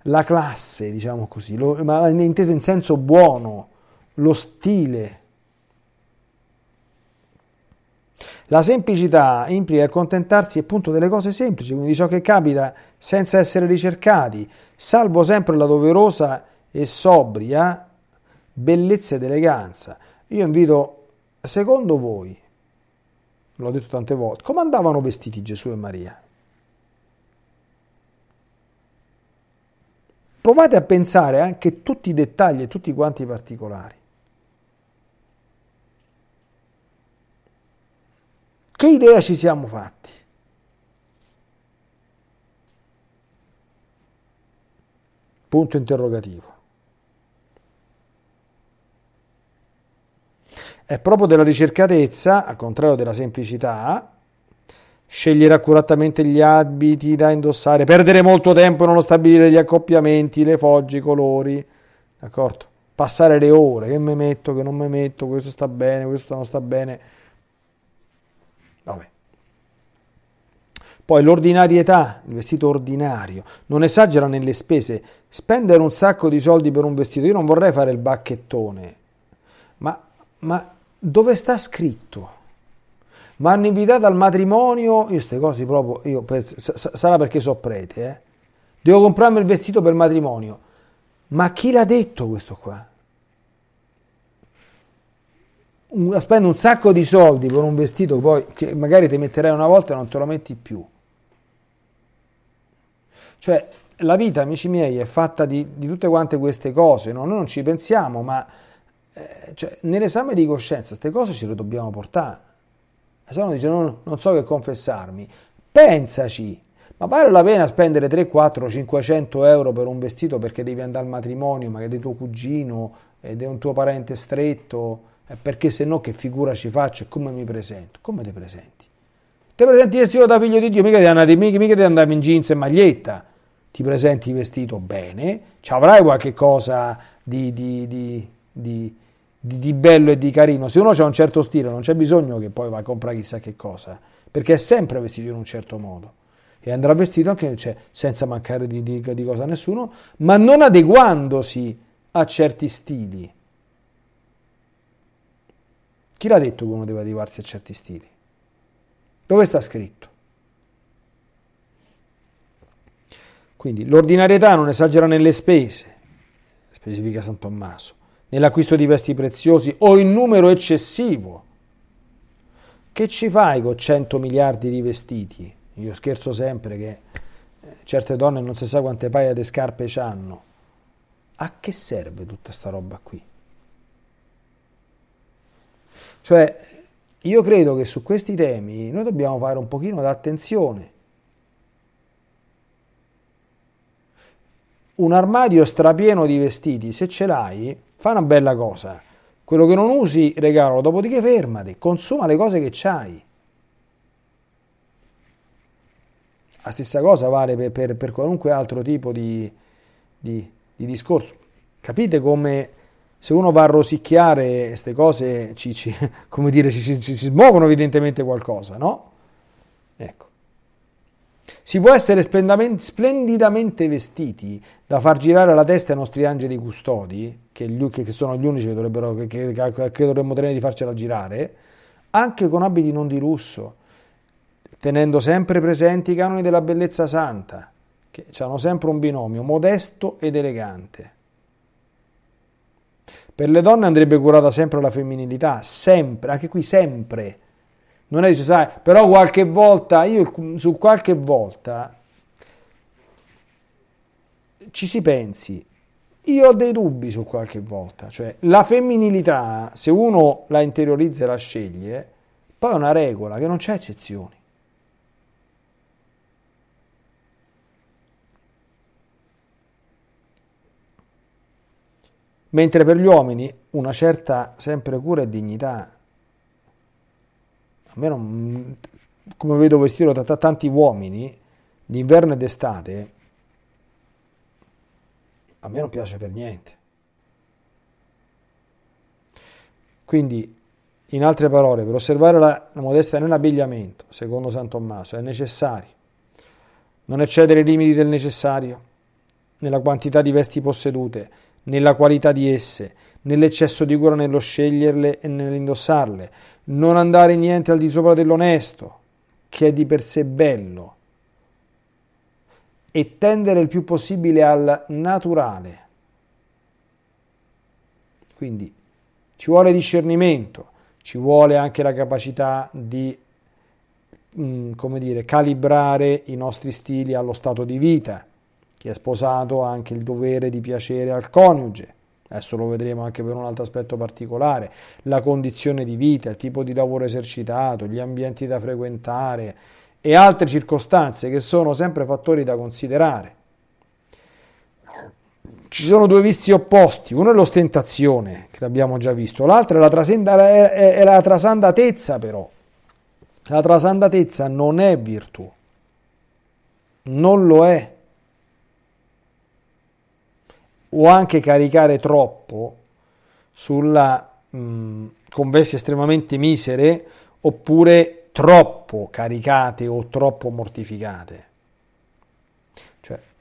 la classe, diciamo così, lo, ma inteso in senso buono, lo stile, La semplicità implica accontentarsi appunto delle cose semplici, quindi di ciò che capita senza essere ricercati, salvo sempre la doverosa e sobria bellezza ed eleganza. Io invito, secondo voi, l'ho detto tante volte, come andavano vestiti Gesù e Maria? provate a pensare anche a tutti i dettagli e tutti quanti i particolari. Che idea ci siamo fatti? Punto interrogativo. È proprio della ricercatezza, al contrario della semplicità, scegliere accuratamente gli abiti da indossare, perdere molto tempo nello stabilire gli accoppiamenti, le fogge, i colori, d'accordo? Passare le ore, che mi metto, che non mi metto, questo sta bene, questo non sta bene. Vabbè. Poi l'ordinarietà, il vestito ordinario, non esagera nelle spese, spendere un sacco di soldi per un vestito, io non vorrei fare il bacchettone, ma, ma dove sta scritto? Mi hanno invitato al matrimonio, io queste cose proprio, io, sarà perché so prete, eh? devo comprarmi il vestito per matrimonio, ma chi l'ha detto questo qua? spendo un sacco di soldi per un vestito poi, che magari ti metterai una volta e non te lo metti più. Cioè, la vita, amici miei, è fatta di, di tutte quante queste cose, no? noi non ci pensiamo, ma eh, cioè, nell'esame di coscienza queste cose ce le dobbiamo portare. Se uno dice non, non so che confessarmi, pensaci, ma vale la pena spendere 3, 4, 500 euro per un vestito perché devi andare al matrimonio, magari di tuo cugino ed è un tuo parente stretto, perché se no che figura ci faccio e come mi presento? Come ti presenti? Ti presenti vestito da figlio di Dio, mica ti andare, mica, in jeans e maglietta, ti presenti vestito bene, ci avrai qualche cosa di, di, di, di di, di, bello e di carino. Se uno ha un certo stile, non c'è bisogno che poi va a comprare chissà che cosa, perché è sempre vestito in un certo modo. E andrà vestito anche cioè, senza mancare di, di, di cosa a nessuno, ma non adeguandosi a certi stili. Chi l'ha detto che uno deve adeguarsi a certi stili? Dove sta scritto? Quindi l'ordinarietà non esagera nelle spese, specifica San Tommaso nell'acquisto di vesti preziosi o in numero eccessivo. Che ci fai con 100 miliardi di vestiti? Io scherzo sempre che eh, certe donne non si sa quante paia di scarpe hanno. A che serve tutta sta roba qui? Cioè, io credo che su questi temi noi dobbiamo fare un pochino d'attenzione. Un armadio strapieno di vestiti, se ce l'hai, fa una bella cosa. Quello che non usi, regalalo, dopodiché fermati, consuma le cose che c'hai. La stessa cosa vale per, per, per qualunque altro tipo di, di, di, discorso. Capite come se uno va a rosicchiare queste cose, ci, ci, come dire, ci, ci, ci smuovono evidentemente qualcosa, no? Si può essere splendidamente vestiti da far girare la testa ai nostri angeli custodi, che, gli, che sono gli unici che, dovrebbero, che, che dovremmo tenere di farcela girare, anche con abiti non di lusso, tenendo sempre presenti i canoni della bellezza santa, che hanno sempre un binomio modesto ed elegante. Per le donne andrebbe curata sempre la femminilità, sempre, anche qui sempre. Non è necessario, però qualche volta, io su qualche volta ci si pensi, io ho dei dubbi su qualche volta, cioè la femminilità, se uno la interiorizza e la sceglie, poi è una regola che non c'è eccezioni. Mentre per gli uomini una certa sempre cura e dignità. A me non, come vedo vestito da tanti uomini, d'inverno e d'estate, a me non piace per niente. Quindi, in altre parole, per osservare la, la modestia nell'abbigliamento, secondo San Tommaso, è necessario non eccedere i limiti del necessario, nella quantità di vesti possedute, nella qualità di esse, nell'eccesso di cura nello sceglierle e nell'indossarle, non andare niente al di sopra dell'onesto, che è di per sé bello, e tendere il più possibile al naturale. Quindi ci vuole discernimento, ci vuole anche la capacità di mm, come dire, calibrare i nostri stili allo stato di vita, Chi è sposato ha anche il dovere di piacere al coniuge. Adesso lo vedremo anche per un altro aspetto particolare, la condizione di vita, il tipo di lavoro esercitato, gli ambienti da frequentare e altre circostanze che sono sempre fattori da considerare. Ci sono due vizi opposti, uno è l'ostentazione, che l'abbiamo già visto, l'altro è la, trasenda, è, è la trasandatezza però. La trasandatezza non è virtù, non lo è. O anche caricare troppo sulla, mh, con vesti estremamente misere oppure troppo caricate o troppo mortificate.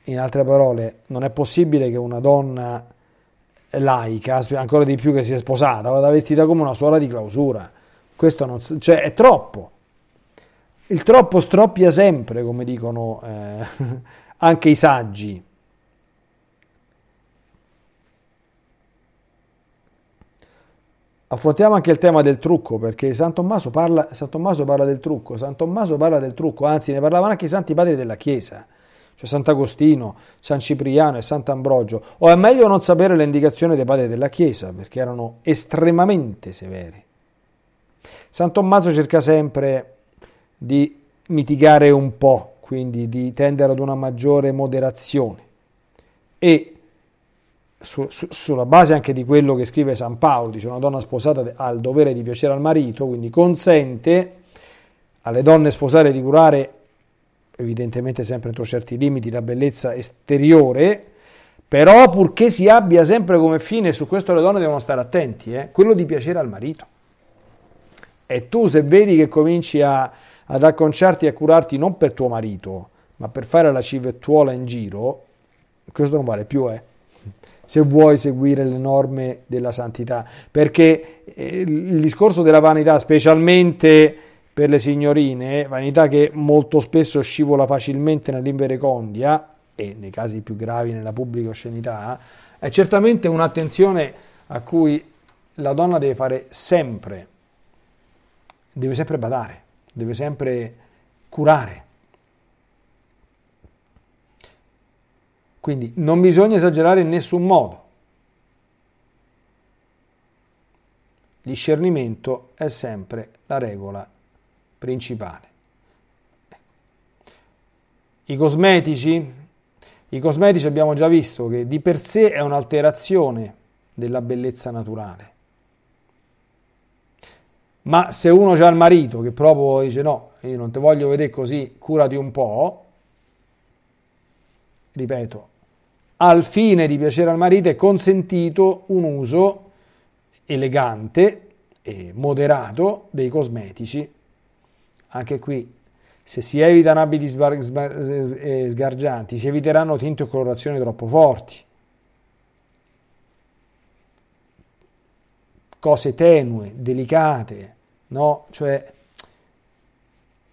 In altre parole, non è possibile che una donna laica, ancora di più che si è sposata, vada vestita come una suora di clausura. Questo non, cioè, è troppo. Il troppo stroppia sempre, come dicono eh, anche i saggi. Affrontiamo anche il tema del trucco, perché San Tommaso, parla, San Tommaso parla del trucco, San Tommaso parla del trucco, anzi ne parlavano anche i santi padri della Chiesa cioè Sant'Agostino, San Cipriano e Sant'Ambrogio, o è meglio non sapere le indicazioni dei padri della Chiesa, perché erano estremamente severi. San Tommaso cerca sempre di mitigare un po', quindi di tendere ad una maggiore moderazione e su, su, sulla base anche di quello che scrive San Paolo, dice una donna sposata ha il dovere di piacere al marito, quindi consente alle donne sposate di curare evidentemente sempre entro certi limiti, la bellezza esteriore, però purché si abbia sempre come fine, su questo le donne devono stare attenti, eh, quello di piacere al marito. E tu se vedi che cominci a, ad acconciarti e a curarti non per tuo marito, ma per fare la civettuola in giro, questo non vale più, eh se vuoi seguire le norme della santità, perché eh, il discorso della vanità, specialmente per le signorine, vanità che molto spesso scivola facilmente nell'inverecondia e nei casi più gravi nella pubblica oscenità, è certamente un'attenzione a cui la donna deve fare sempre, deve sempre badare, deve sempre curare. Quindi non bisogna esagerare in nessun modo. Discernimento è sempre la regola principale. I cosmetici, i cosmetici abbiamo già visto che di per sé è un'alterazione della bellezza naturale. Ma se uno ha il marito che proprio dice no, io non ti voglio vedere così, curati un po', ripeto, al fine di piacere al marito è consentito un uso elegante e moderato dei cosmetici anche qui, se si evitano abiti eh, sgargianti, si eviteranno tinte o colorazioni troppo forti. Cose tenue, delicate, no? Cioè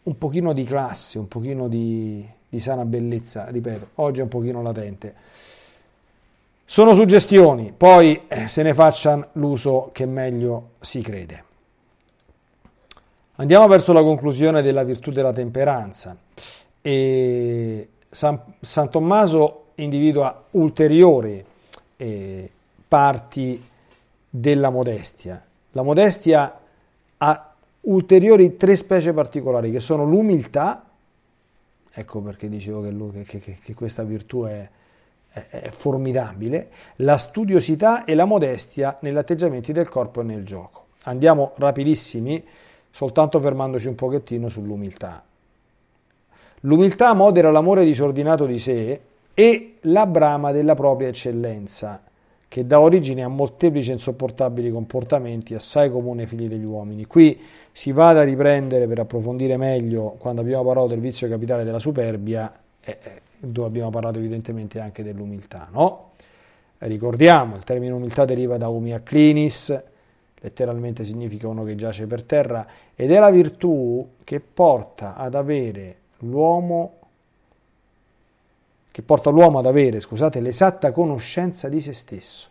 un pochino di classe, un pochino di, di sana bellezza, ripeto, oggi è un pochino latente. Sono suggestioni, poi eh, se ne facciano l'uso che meglio si crede. Andiamo verso la conclusione della virtù della temperanza. E San, San Tommaso individua ulteriori eh, parti della modestia. La modestia ha ulteriori tre specie particolari che sono l'umiltà, ecco perché dicevo che, lui, che, che, che questa virtù è, è, formidabile, la studiosità e la modestia negli atteggiamenti del corpo e nel gioco. Andiamo rapidissimi soltanto fermandoci un pochettino sull'umiltà. L'umiltà modera l'amore disordinato di sé e la brama della propria eccellenza, che dà origine a molteplici insopportabili comportamenti assai comuni ai figli degli uomini. Qui si va a riprendere per approfondire meglio quando abbiamo parlato del vizio capitale della superbia, eh, dove abbiamo parlato evidentemente anche dell'umiltà. No? Ricordiamo, il termine umiltà deriva da umia clinis, letteralmente significa uno che giace per terra, ed è la virtù che porta ad avere l'uomo che porta l'uomo ad avere, scusate, l'esatta conoscenza di se stesso.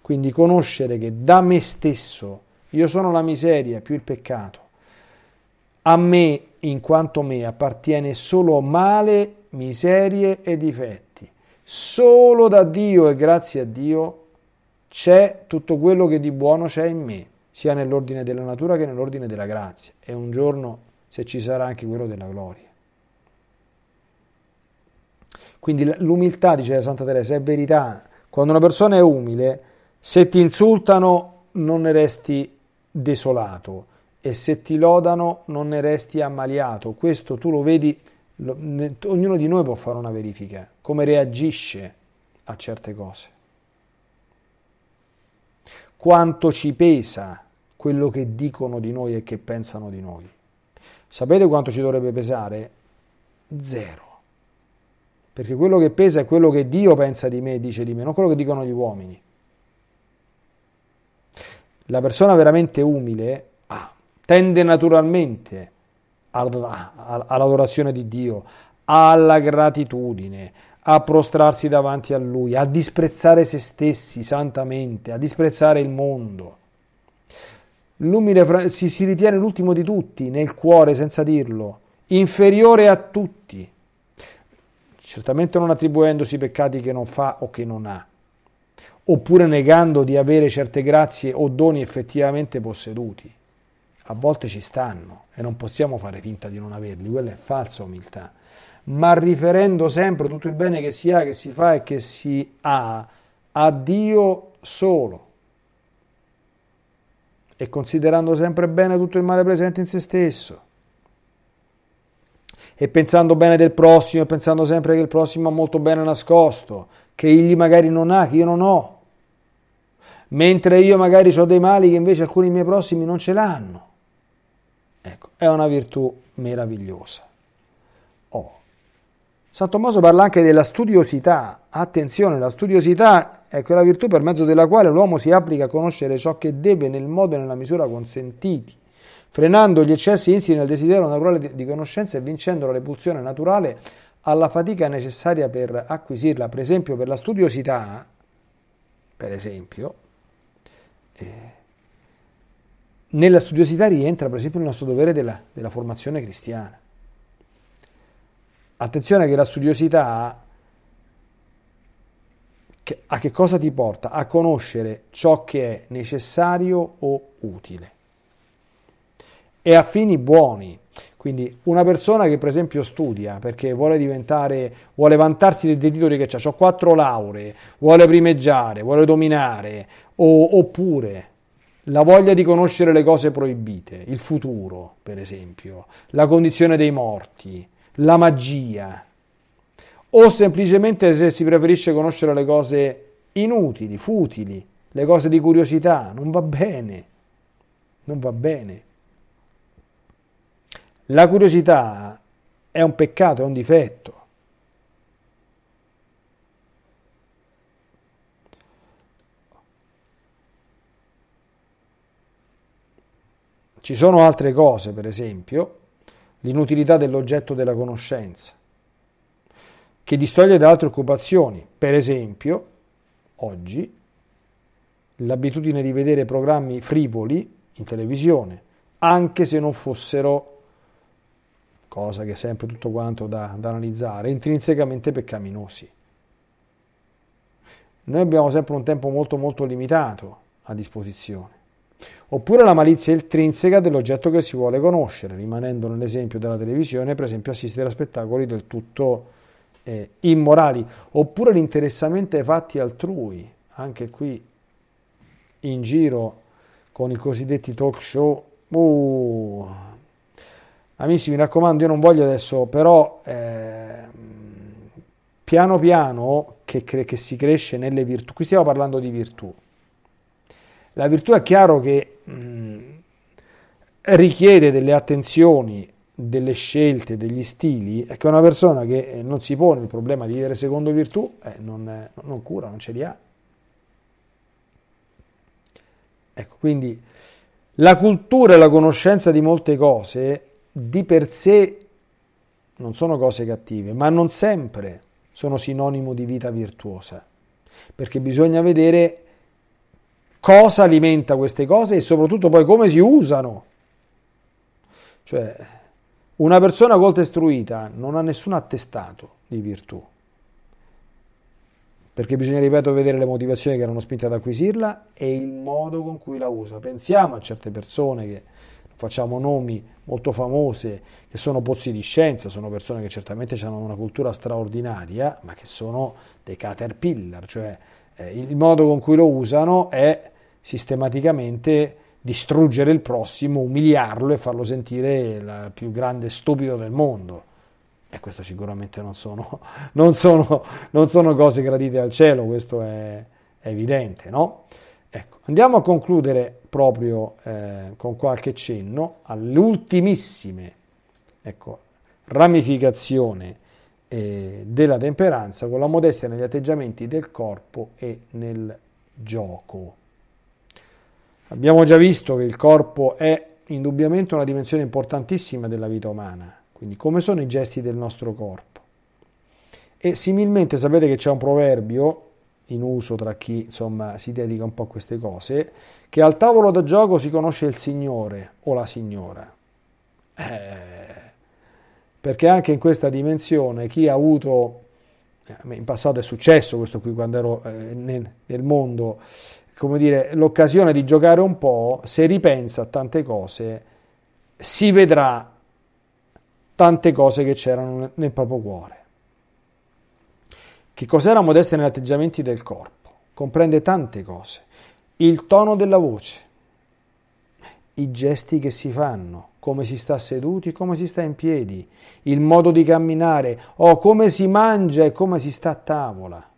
Quindi conoscere che da me stesso io sono la miseria più il peccato. A me, in quanto me, appartiene solo male, miserie e difetti. Solo da Dio e grazie a Dio c'è tutto quello che di buono c'è in me, sia nell'ordine della natura che nell'ordine della grazia. E un giorno, se ci sarà, anche quello della gloria. Quindi l'umiltà, dice Santa Teresa, è verità. Quando una persona è umile, se ti insultano non ne resti desolato e se ti lodano non ne resti ammaliato. Questo tu lo vedi, lo, ne, ognuno di noi può fare una verifica, come reagisce a certe cose. Quanto ci pesa quello che dicono di noi e che pensano di noi. Sapete quanto ci dovrebbe pesare? Zero. Perché quello che pesa è quello che Dio pensa di me e dice di me, non quello che dicono gli uomini. La persona veramente umile tende naturalmente all'adorazione di Dio, alla gratitudine, a prostrarsi davanti a Lui, a disprezzare se stessi santamente, a disprezzare il mondo. L'umile si, si ritiene l'ultimo di tutti, nel cuore, senza dirlo, inferiore a tutti certamente non attribuendosi peccati che non fa o che non ha, oppure negando di avere certe grazie o doni effettivamente posseduti. A volte ci stanno e non possiamo fare finta di non averli, quella è falsa umiltà, ma riferendo sempre tutto il bene che si ha, che si fa e che si ha a Dio solo e considerando sempre bene tutto il male presente in se stesso e pensando bene del prossimo e pensando sempre che il prossimo ha molto bene nascosto, che egli magari non ha, che io non ho. Mentre io magari ho dei mali che invece alcuni miei prossimi non ce l'hanno. Ecco, è una virtù meravigliosa. Oh. San Tommaso parla anche della studiosità. Attenzione, la studiosità è quella virtù per mezzo della quale l'uomo si applica a conoscere ciò che deve nel modo e nella misura consentiti frenando gli eccessi insiti nel desiderio naturale di conoscenza e vincendo la repulsione naturale alla fatica necessaria per acquisirla. Per esempio, per la studiosità, per esempio, eh, nella studiosità rientra per esempio il nostro dovere della, della formazione cristiana. Attenzione che la studiosità a che cosa ti porta? A conoscere ciò che è necessario o utile e a fini buoni. Quindi una persona che per esempio studia perché vuole diventare, vuole vantarsi dei, titoli che ha, ho quattro lauree, vuole primeggiare, vuole dominare, o, oppure la voglia di conoscere le cose proibite, il futuro per esempio, la condizione dei morti, la magia, o semplicemente se si preferisce conoscere le cose inutili, futili, le cose di curiosità, non va bene, non va bene. La curiosità è un peccato, è un difetto. Ci sono altre cose, per esempio, l'inutilità dell'oggetto della conoscenza, che distoglie da altre occupazioni. Per esempio, oggi, l'abitudine di vedere programmi frivoli in televisione, anche se non fossero cosa che è sempre tutto quanto da, da analizzare, intrinsecamente peccaminosi. Noi abbiamo sempre un tempo molto molto limitato a disposizione. Oppure la malizia intrinseca dell'oggetto che si vuole conoscere, rimanendo nell'esempio della televisione, per esempio assistere a spettacoli del tutto eh, immorali, oppure l'interessamento ai fatti altrui, anche qui in giro con i cosiddetti talk show, uh, Amici, mi raccomando, io non voglio adesso, però eh, piano piano che, che, si cresce nelle virtù, qui stiamo parlando di virtù. La virtù è chiaro che mh, mm, richiede delle attenzioni, delle scelte, degli stili, e che una persona che non si pone il problema di vivere secondo virtù eh, non, non cura, non ce li ha. Ecco, quindi la cultura e la conoscenza di molte cose di per sé non sono cose cattive, ma non sempre sono sinonimo di vita virtuosa, perché bisogna vedere cosa alimenta queste cose e soprattutto poi come si usano. Cioè, una persona colta istruita non ha nessun attestato di virtù. perché bisogna, ripeto, vedere le motivazioni che erano spinte ad acquisirla e il modo con cui la usa. Pensiamo a certe persone che facciamo nomi molto famose, che sono pozzi di scienza, sono persone che certamente hanno una cultura straordinaria, ma che sono dei caterpillar, cioè eh, il modo con cui lo usano è sistematicamente distruggere il prossimo, umiliarlo e farlo sentire il più grande stupido del mondo. E questo sicuramente non sono, non sono, non sono cose gradite al cielo, questo è, è evidente, no? Ecco, andiamo a concludere proprio eh, con qualche cenno all'ultimissime ecco, ramificazione eh, della temperanza con la modestia negli atteggiamenti del corpo e nel gioco. Abbiamo già visto che il corpo è indubbiamente una dimensione importantissima della vita umana, quindi come sono i gesti del nostro corpo. E similmente sapete che c'è un proverbio in uso tra chi insomma si dedica un po' a queste cose, che al tavolo da gioco si conosce il signore o la signora. Eh, perché anche in questa dimensione chi ha avuto, eh, in passato è successo questo qui quando ero eh, nel, nel mondo, come dire, l'occasione di giocare un po', se ripensa a tante cose, si vedrà tante cose che c'erano nel proprio cuore. Che cos'era modestia negli atteggiamenti del corpo? Comprende tante cose. Il tono della voce, i gesti che si fanno, come si sta seduti, come si sta in piedi, il modo di camminare, o come si mangia e come si sta a tavola.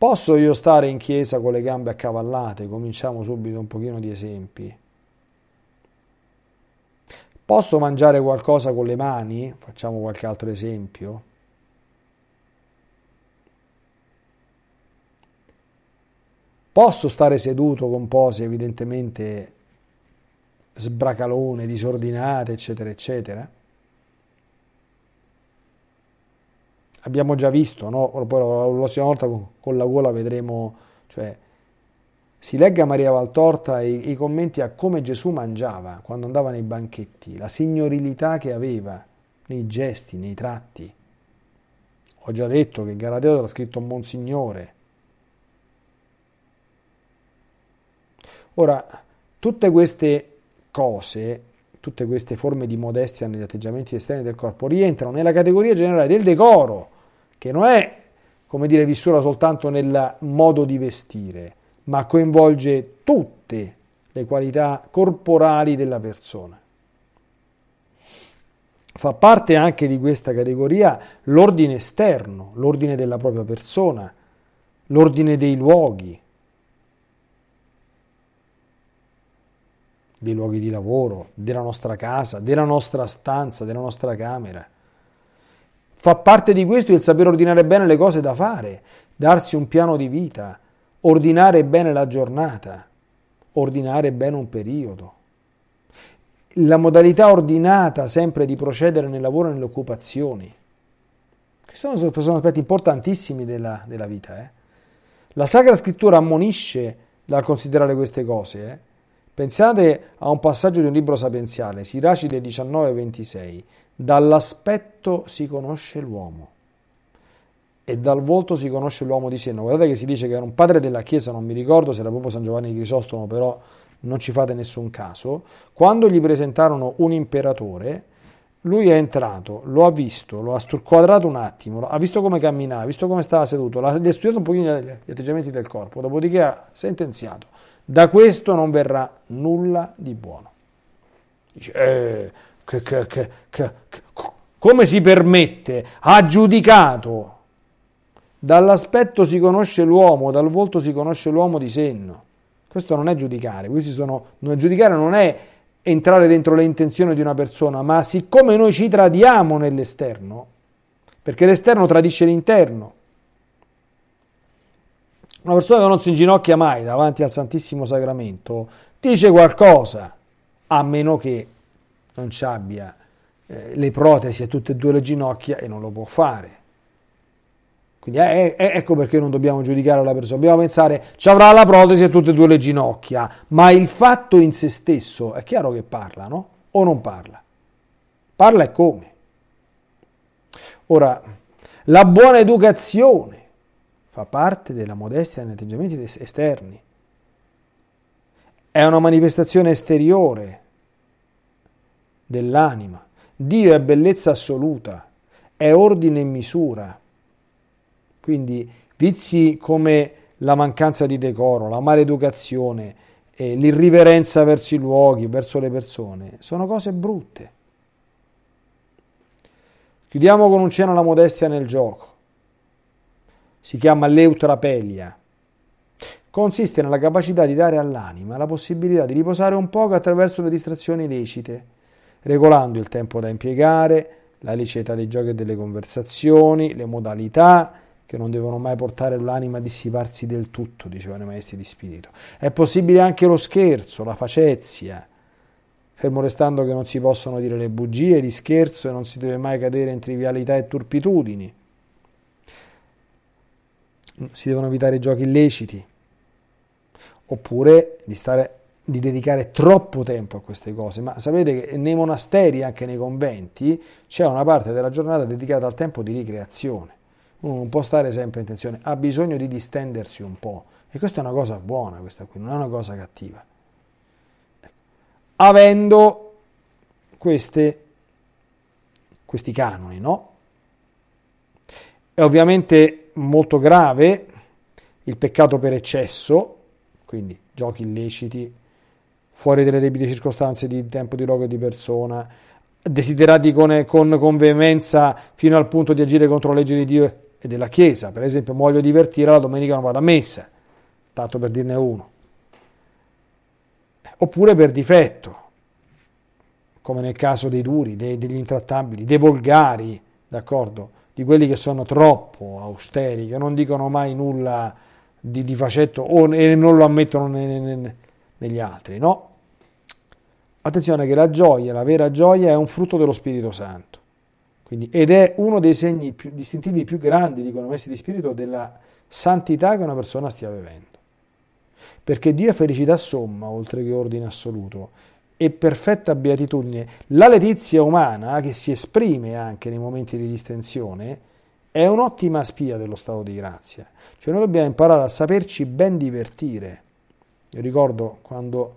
Posso io stare in chiesa con le gambe accavallate? Cominciamo subito un pochino di esempi. Posso mangiare qualcosa con le mani? Facciamo qualche altro esempio. Posso stare seduto con pose evidentemente sbracalone, disordinate, eccetera, eccetera? Abbiamo già visto, no? poi la prossima volta con, la gola vedremo, cioè, si legga Maria Valtorta i, i commenti a come Gesù mangiava quando andava nei banchetti, la signorilità che aveva nei gesti, nei tratti. Ho già detto che Galateo era scritto Monsignore. Ora, tutte queste cose, tutte queste forme di modestia negli atteggiamenti esterni del corpo rientrano nella categoria generale del decoro, che non è, come dire, vissuta soltanto nel modo di vestire, ma coinvolge tutte le qualità corporali della persona. Fa parte anche di questa categoria l'ordine esterno, l'ordine della propria persona, l'ordine dei luoghi, dei luoghi di lavoro, della nostra casa, della nostra stanza, della nostra camera. Fa parte di questo il saper ordinare bene le cose da fare, darsi un piano di vita, ordinare bene la giornata, ordinare bene un periodo. La modalità ordinata sempre di procedere nel lavoro e nelle occupazioni. Questi sono, sono aspetti importantissimi della, della vita. Eh? La Sacra Scrittura ammonisce dal considerare queste cose. Eh? Pensate a un passaggio di un libro sapienziale, Siracide 19-26. Dall'aspetto si conosce l'uomo e dal volto si conosce l'uomo di senno. Guardate che si dice che era un padre della Chiesa, non mi ricordo se era proprio San Giovanni di Crisostomo, però non ci fate nessun caso. Quando gli presentarono un imperatore, lui è entrato, lo ha visto, lo ha quadrato un attimo, ha visto come camminava, ha visto come stava seduto, ha studiato un pochino gli atteggiamenti del corpo, dopodiché ha sentenziato, da questo non verrà nulla di buono. Dice, eh, che, che, che, come si permette? Ha giudicato. Dall'aspetto si conosce l'uomo, dal volto si conosce l'uomo di senno. Questo non è giudicare, sono, non giudicare non è entrare dentro le intenzioni di una persona, ma siccome noi ci tradiamo nell'esterno, perché l'esterno tradisce l'interno, una persona che non si inginocchia mai davanti al Santissimo Sacramento dice qualcosa, a meno che non ci abbia eh, le protesi a tutte e due le ginocchia e non lo può fare. Quindi eh, eh, ecco perché non dobbiamo giudicare la persona, dobbiamo pensare ci avrà la protesi a tutte e due le ginocchia, ma il fatto in se stesso è chiaro che parla, no? O non parla? Parla e come? Ora, La buona educazione fa parte della modestia negli atteggiamenti esterni. È una manifestazione esteriore dell'anima. Dio è bellezza assoluta, è ordine e misura. Quindi vizi come la mancanza di decoro, la maleducazione, eh, l'irriverenza verso i luoghi, verso le persone, sono cose brutte. Chiudiamo con un cenno alla modestia nel gioco. Si chiama leutrapelia. Consiste nella capacità di dare all'anima la possibilità di riposare un poco attraverso le distrazioni lecite, regolando il tempo da impiegare, la liceità dei giochi e delle conversazioni, le modalità, che non devono mai portare l'anima a dissiparsi del tutto, dicevano i maestri di spirito. È possibile anche lo scherzo, la facezia, fermo restando che non si possono dire le bugie di scherzo e non si deve mai cadere in trivialità e turpitudini. Si devono evitare giochi illeciti, oppure di, stare, di dedicare troppo tempo a queste cose. Ma sapete che nei monasteri, anche nei conventi, c'è una parte della giornata dedicata al tempo di ricreazione uno non può stare sempre in tensione, ha bisogno di distendersi un po'. E questa è una cosa buona, questa qui, non è una cosa cattiva. Avendo queste, questi canoni, no? È ovviamente molto grave il peccato per eccesso, quindi giochi illeciti, fuori dalle debite circostanze di tempo, di luogo e di persona, desiderati con, con, con veemenza fino al punto di agire contro la legge di Dio e della Chiesa. Per esempio, voglio divertire, la domenica non vado a messa, tanto per dirne uno. Oppure per difetto, come nel caso dei duri, dei, degli intrattabili, dei volgari, d'accordo? Di quelli che sono troppo austeri, che non dicono mai nulla di, di facetto o, e non lo ammettono ne, ne, negli altri, no? Attenzione che la gioia, la vera gioia, è un frutto dello Spirito Santo. Quindi, ed è uno dei segni più distintivi più grandi, dicono i messi di spirito, della santità che una persona stia vivendo. Perché Dio è felicità somma, oltre che ordine assoluto, e perfetta beatitudine. La letizia umana, che si esprime anche nei momenti di distensione, è un'ottima spia dello stato di grazia. Cioè noi dobbiamo imparare a saperci ben divertire. Io ricordo quando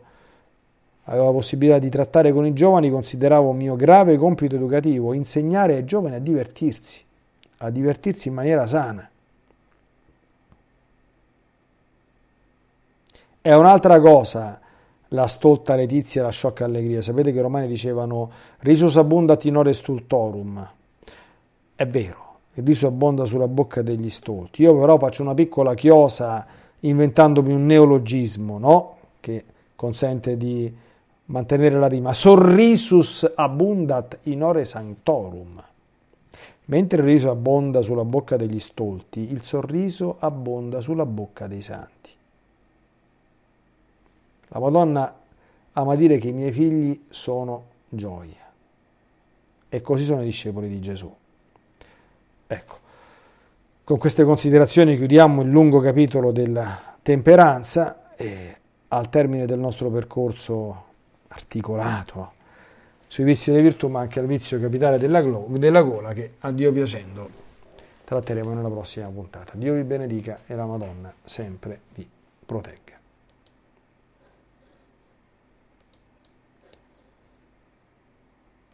avevo la possibilità di trattare con i giovani, consideravo mio grave compito educativo insegnare ai giovani a divertirsi, a divertirsi in maniera sana. È un'altra cosa la stolta letizia e la sciocca allegria. Sapete che i romani dicevano risus abundat in ore stultorum. È vero, il riso abbonda sulla bocca degli stolti. Io però faccio una piccola chiosa inventandomi un neologismo, no? Che consente di mantenere la rima, sorrisus abundat in ore sanctorum. Mentre il riso abbonda sulla bocca degli stolti, il sorriso abbonda sulla bocca dei santi. La Madonna ama dire che i miei figli sono gioia. E così sono i discepoli di Gesù. Ecco, con queste considerazioni chiudiamo il lungo capitolo della temperanza e al termine del nostro percorso articolato sui vizi delle virtù, ma anche al vizio capitale della, della gola che a Dio piacendo tratteremo nella prossima puntata. Dio vi benedica e la Madonna sempre vi protegga.